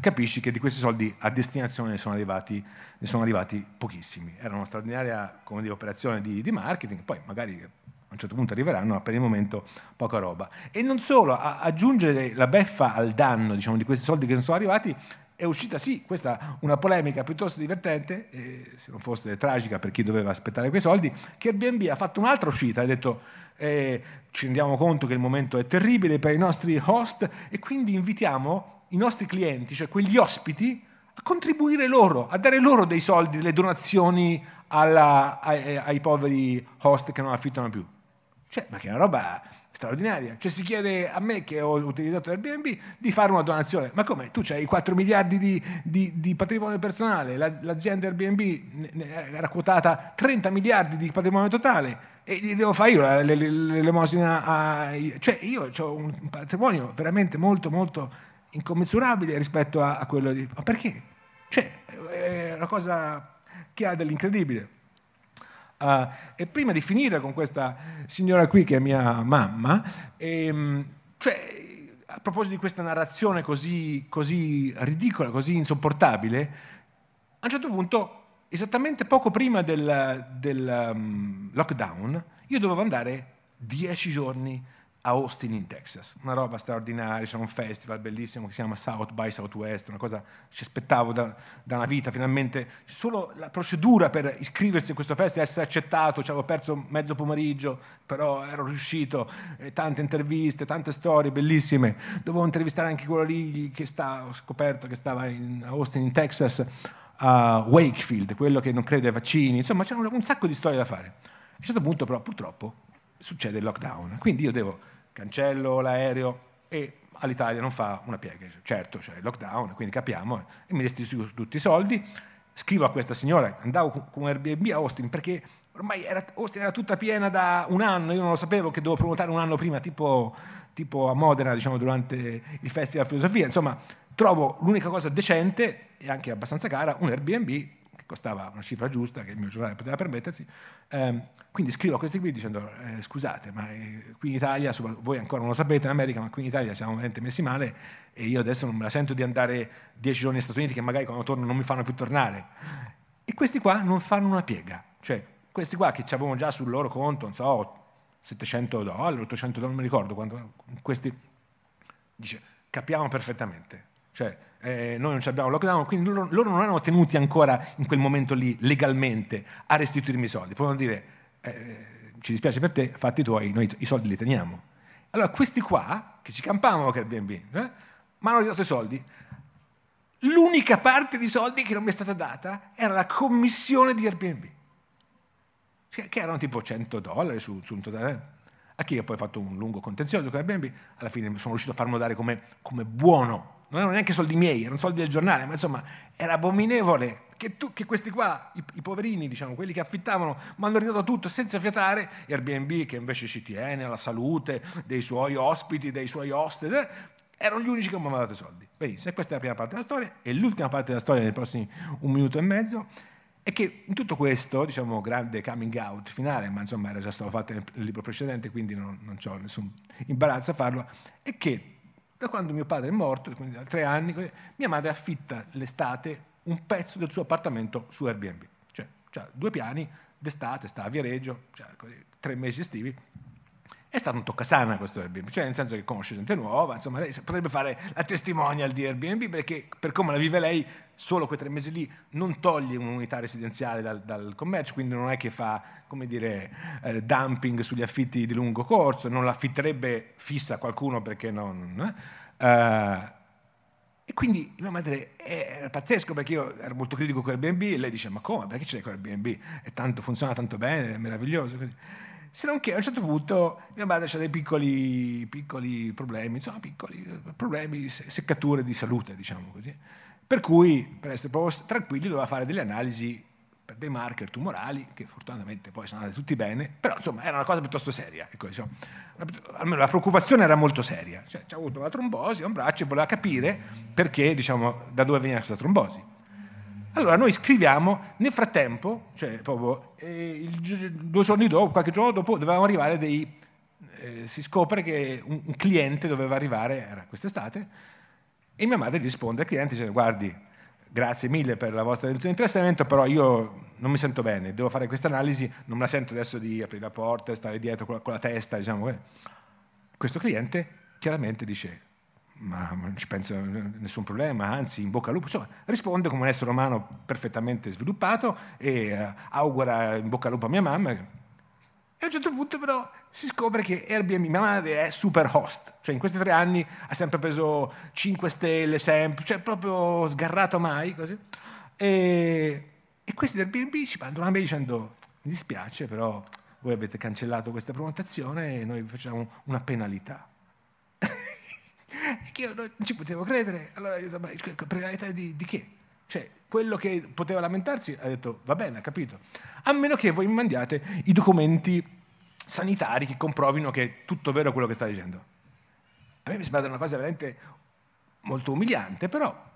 capisci che di questi soldi a destinazione ne sono arrivati, ne sono arrivati pochissimi. Era una straordinaria dire, operazione di, di marketing, poi magari a un certo punto arriveranno, ma per il momento poca roba. E non solo, aggiungere la beffa al danno diciamo, di questi soldi che non sono arrivati, è uscita sì, questa una polemica piuttosto divertente, eh, se non fosse tragica per chi doveva aspettare quei soldi, che Airbnb ha fatto un'altra uscita, ha detto eh, ci rendiamo conto che il momento è terribile per i nostri host e quindi invitiamo i nostri clienti, cioè quegli ospiti, a contribuire loro, a dare loro dei soldi, delle donazioni alla, ai, ai poveri host che non affittano più. Cioè, ma che è una roba straordinaria. Cioè si chiede a me che ho utilizzato Airbnb di fare una donazione. Ma come? Tu hai 4 miliardi di, di, di patrimonio personale, la, l'azienda Airbnb era quotata 30 miliardi di patrimonio totale e devo fare io l'elemosina a... Cioè io ho un patrimonio veramente molto molto incommensurabile rispetto a, a quello di... Ma perché? Cioè è una cosa che ha dell'incredibile. Uh, e prima di finire con questa signora qui che è mia mamma, ehm, cioè, a proposito di questa narrazione così, così, ridicola, così insopportabile, a un certo punto, esattamente poco prima del, del um, lockdown, io dovevo andare dieci giorni a Austin in Texas, una roba straordinaria, c'è un festival bellissimo che si chiama South by Southwest, una cosa ci aspettavo da, da, una vita, finalmente solo la procedura per iscriversi a questo festival, essere accettato, ci avevo perso mezzo pomeriggio, però ero riuscito, eh, tante interviste, tante storie bellissime, dovevo intervistare anche quello lì che sta, ho scoperto che stava in Austin in Texas, a Wakefield, quello che non crede ai vaccini, insomma c'erano un sacco di storie da fare. A un certo punto però purtroppo succede il lockdown, quindi io devo cancello l'aereo e all'Italia non fa una piega. Certo, c'è il lockdown, quindi capiamo, eh, e mi restituisco tutti i soldi. Scrivo a questa signora, andavo con Airbnb a Austin perché ormai era, Austin era tutta piena da un anno, io non lo sapevo che dovevo prenotare un anno prima, tipo, tipo a Modena, diciamo, durante il Festival Filosofia. Insomma, trovo l'unica cosa decente e anche abbastanza cara, un Airbnb che costava una cifra giusta, che il mio giornale poteva permettersi. Eh, quindi scrivo a questi qui dicendo, eh, scusate, ma eh, qui in Italia, voi ancora non lo sapete in America, ma qui in Italia siamo veramente messi male e io adesso non me la sento di andare dieci giorni negli Stati Uniti che magari quando torno non mi fanno più tornare. E questi qua non fanno una piega. Cioè, questi qua che avevano già sul loro conto, non so, 700 dollari, 800 dollari, non mi ricordo quando, questi, dice, capiamo perfettamente. Cioè, eh, noi non abbiamo lockdown, quindi loro, loro, non erano tenuti ancora in quel momento lì legalmente a restituirmi i soldi. Potevano dire, eh, ci dispiace per te, fatti tuoi, noi i soldi li teniamo. Allora questi qua, che ci campavano che Airbnb, eh, mi hanno ridato i soldi. L'unica parte di soldi che non mi è stata data era la commissione di Airbnb, che erano tipo 100 dollari su, su un totale. A chi ho poi fatto un lungo contenzioso con Airbnb, alla fine sono riuscito a farlo dare come, come buono non erano neanche soldi miei, erano soldi del giornale, ma insomma era abominevole che, tu, che questi qua, i, i, poverini, diciamo, quelli che affittavano, mi hanno ridato tutto senza fiatare, Airbnb che invece ci tiene alla salute dei suoi ospiti, dei suoi host, eh, erano gli unici che mi hanno dato i soldi. Benissimo, questa è la prima parte della storia, e l'ultima parte della storia nei prossimi un minuto e mezzo è che in tutto questo, diciamo, grande coming out finale, ma insomma era già stato fatto nel libro precedente, quindi non, non ho nessun imbarazzo a farlo, è che da quando mio padre è morto, quindi da tre anni, mia madre affitta l'estate un pezzo del suo appartamento su Airbnb. Cioè, cioè due piani, d'estate, sta a Viareggio, cioè, tre mesi estivi. È stato un toccasana questo Airbnb, cioè nel senso che conosce gente nuova, insomma lei potrebbe fare la testimonial di Airbnb perché per come la vive lei, solo quei tre mesi lì non toglie un'unità residenziale dal, dal commercio, quindi non è che fa, come dire, eh, dumping sugli affitti di lungo corso, non l'affitterebbe fissa a qualcuno perché non... Eh? Uh, e quindi mia madre era pazzesco perché io ero molto critico con Airbnb e lei dice ma come, perché c'è con Airbnb? È tanto, funziona tanto bene, è meraviglioso. Così. Se non che a un certo punto mia madre ha dei piccoli, piccoli problemi, insomma piccoli problemi, seccature di salute diciamo così. Per cui, per essere proprio tranquilli, doveva fare delle analisi per dei marker tumorali, che fortunatamente poi sono andati tutti bene, però insomma era una cosa piuttosto seria. Ecco, diciamo, almeno la preoccupazione era molto seria. Cioè, c'è avuto una trombosi a un braccio e voleva capire perché, diciamo, da dove veniva questa trombosi. Allora noi scriviamo, nel frattempo, cioè proprio eh, il, due giorni dopo, qualche giorno dopo, dovevano arrivare dei... Eh, si scopre che un, un, cliente doveva arrivare, era quest'estate, e mia madre risponde al cliente dicendo guardi, grazie mille per la vostra interessamento, però io non mi sento bene, devo fare questa analisi, non me la sento adesso di aprire la porta e stare dietro con la, con la testa. Diciamo. Eh. Questo cliente chiaramente dice, ma non ci penso nessun problema, anzi in bocca al lupo, insomma risponde come un essere umano perfettamente sviluppato e uh, augura in bocca al lupo a mia mamma. E a un certo punto però si scopre che Airbnb, mia madre è super host, cioè in questi tre anni ha sempre preso 5 stelle, sempre, cioè proprio sgarrato mai così. E, e questi del Airbnb ci mandano a me dicendo mi dispiace però voi avete cancellato questa prenotazione e noi vi facciamo una penalità. Che io non ci potevo credere. Allora io ma penalità di, di che? Cioè, quello che poteva lamentarsi ha detto, va bene, ha capito. A meno che voi mi mandiate i documenti sanitari che comprovino che è tutto vero quello che sta dicendo. A me mi sembra una cosa veramente molto umiliante, però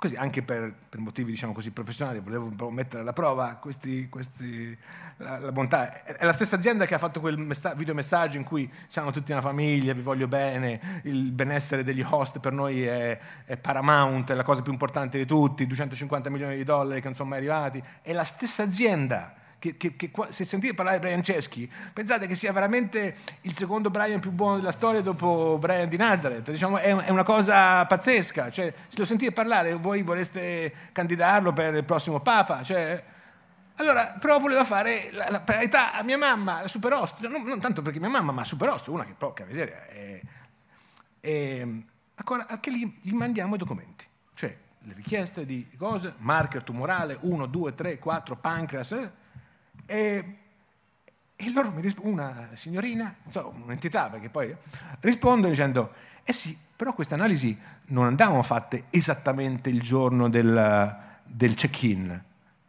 così anche per, per motivi diciamo così professionali volevo mettere alla prova questi, questi, la, la, bontà. È la stessa azienda che ha fatto quel messa- videomessaggio in cui siamo tutti una famiglia, vi voglio bene, il benessere degli host per noi è, è paramount, è la cosa più importante di tutti, 250 milioni di dollari che non sono mai arrivati. È la stessa azienda che, che, che, se sentite parlare di Brian Ceschi, pensate che sia veramente il secondo Brian più buono della storia dopo Brian di Nazareth. Diciamo, è, è, una cosa pazzesca. Cioè, se lo sentite parlare, voi vorreste candidarlo per il prossimo Papa. Cioè, allora, però voleva fare la, la parità a mia mamma, la superostro, non, non, tanto perché mia mamma, ma superostro, una che porca miseria. E, e, ancora, anche lì gli mandiamo i documenti. Cioè, le richieste di cose, marker tumorale, 1, 2, 3, 4, pancreas, eh, e, e loro mi rispondono, una signorina, so, un'entità, perché poi rispondo dicendo, eh sì, però queste analisi non andavano fatte esattamente il giorno del, del check-in,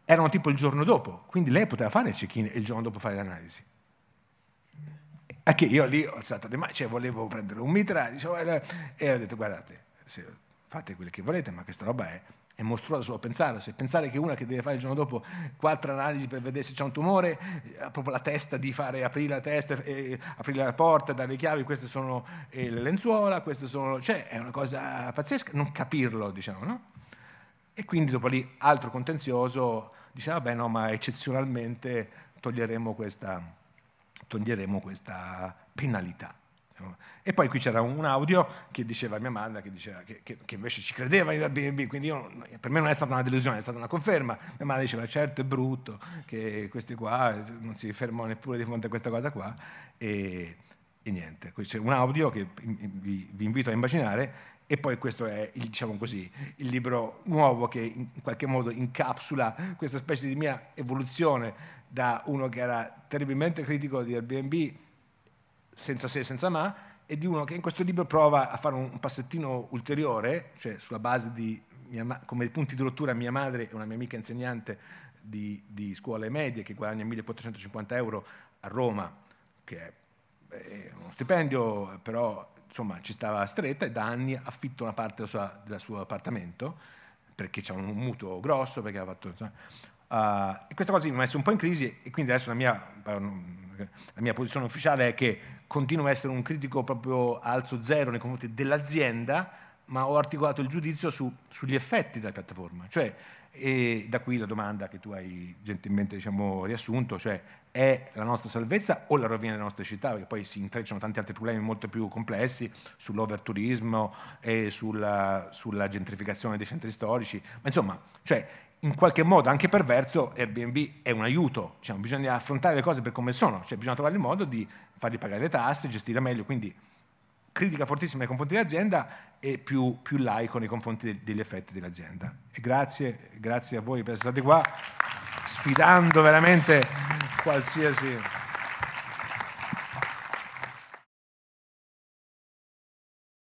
erano tipo il giorno dopo, quindi lei poteva fare il check-in e il giorno dopo fare l'analisi. A che io lì ho alzato le mani, cioè volevo prendere un mitra, dicevo, e ho detto guardate, fate quello che volete, ma questa roba è è mostruoso solo pensare, se pensare che una che deve fare il giorno dopo quattro analisi per vedere se c'è un tumore, ha proprio la testa di fare aprire la testa, e aprire la porta, dare le chiavi, queste sono eh, le lenzuola, queste sono, cioè è una cosa pazzesca non capirlo, diciamo, no? E quindi dopo lì altro contenzioso, diceva, vabbè no, ma eccezionalmente toglieremo questa, toglieremo questa penalità. E poi qui c'era un audio che diceva mia madre, che, diceva, che, che, che invece ci credeva in Airbnb, quindi io, per me non è stata una delusione, è stata una conferma. Mia madre diceva certo è brutto che questi qua non si fermano neppure di fronte a questa cosa qua. E, e niente, c'è un audio che vi, vi, invito a immaginare e poi questo è il, diciamo così, il libro nuovo che in qualche modo incapsula questa specie di mia evoluzione da uno che era terribilmente critico di Airbnb senza se e senza ma, e di uno che in questo libro prova a fare un passettino ulteriore, cioè sulla base di, come punti di rottura, mia madre è una mia amica insegnante di, di scuole medie che guadagna 1450 euro a Roma, che è, uno stipendio, però insomma ci stava stretta e da anni affitto una parte del suo appartamento perché c'è un mutuo grosso, perché ha fatto... Insomma, uh, e questa cosa mi ha messo un po' in crisi e quindi adesso la mia, la mia posizione ufficiale è che continuo a essere un critico proprio alzo zero nei confronti dell'azienda, ma ho articolato il giudizio su, sugli effetti della piattaforma. Cioè, da qui la domanda che tu hai gentilmente diciamo, riassunto, cioè è la nostra salvezza o la rovina delle nostre città? Perché poi si intrecciano tanti altri problemi molto più complessi sull'overturismo e sulla, sulla gentrificazione dei centri storici. Ma insomma, cioè, in qualche modo, anche perverso, Airbnb è un aiuto, diciamo, bisogna affrontare le cose per come sono, cioè bisogna trovare il modo di fargli pagare le tasse, gestire meglio, quindi critica fortissima nei confronti dell'azienda e più, più laico nei confronti degli effetti dell'azienda. E grazie, grazie a voi per essere stati qua, sfidando veramente qualsiasi...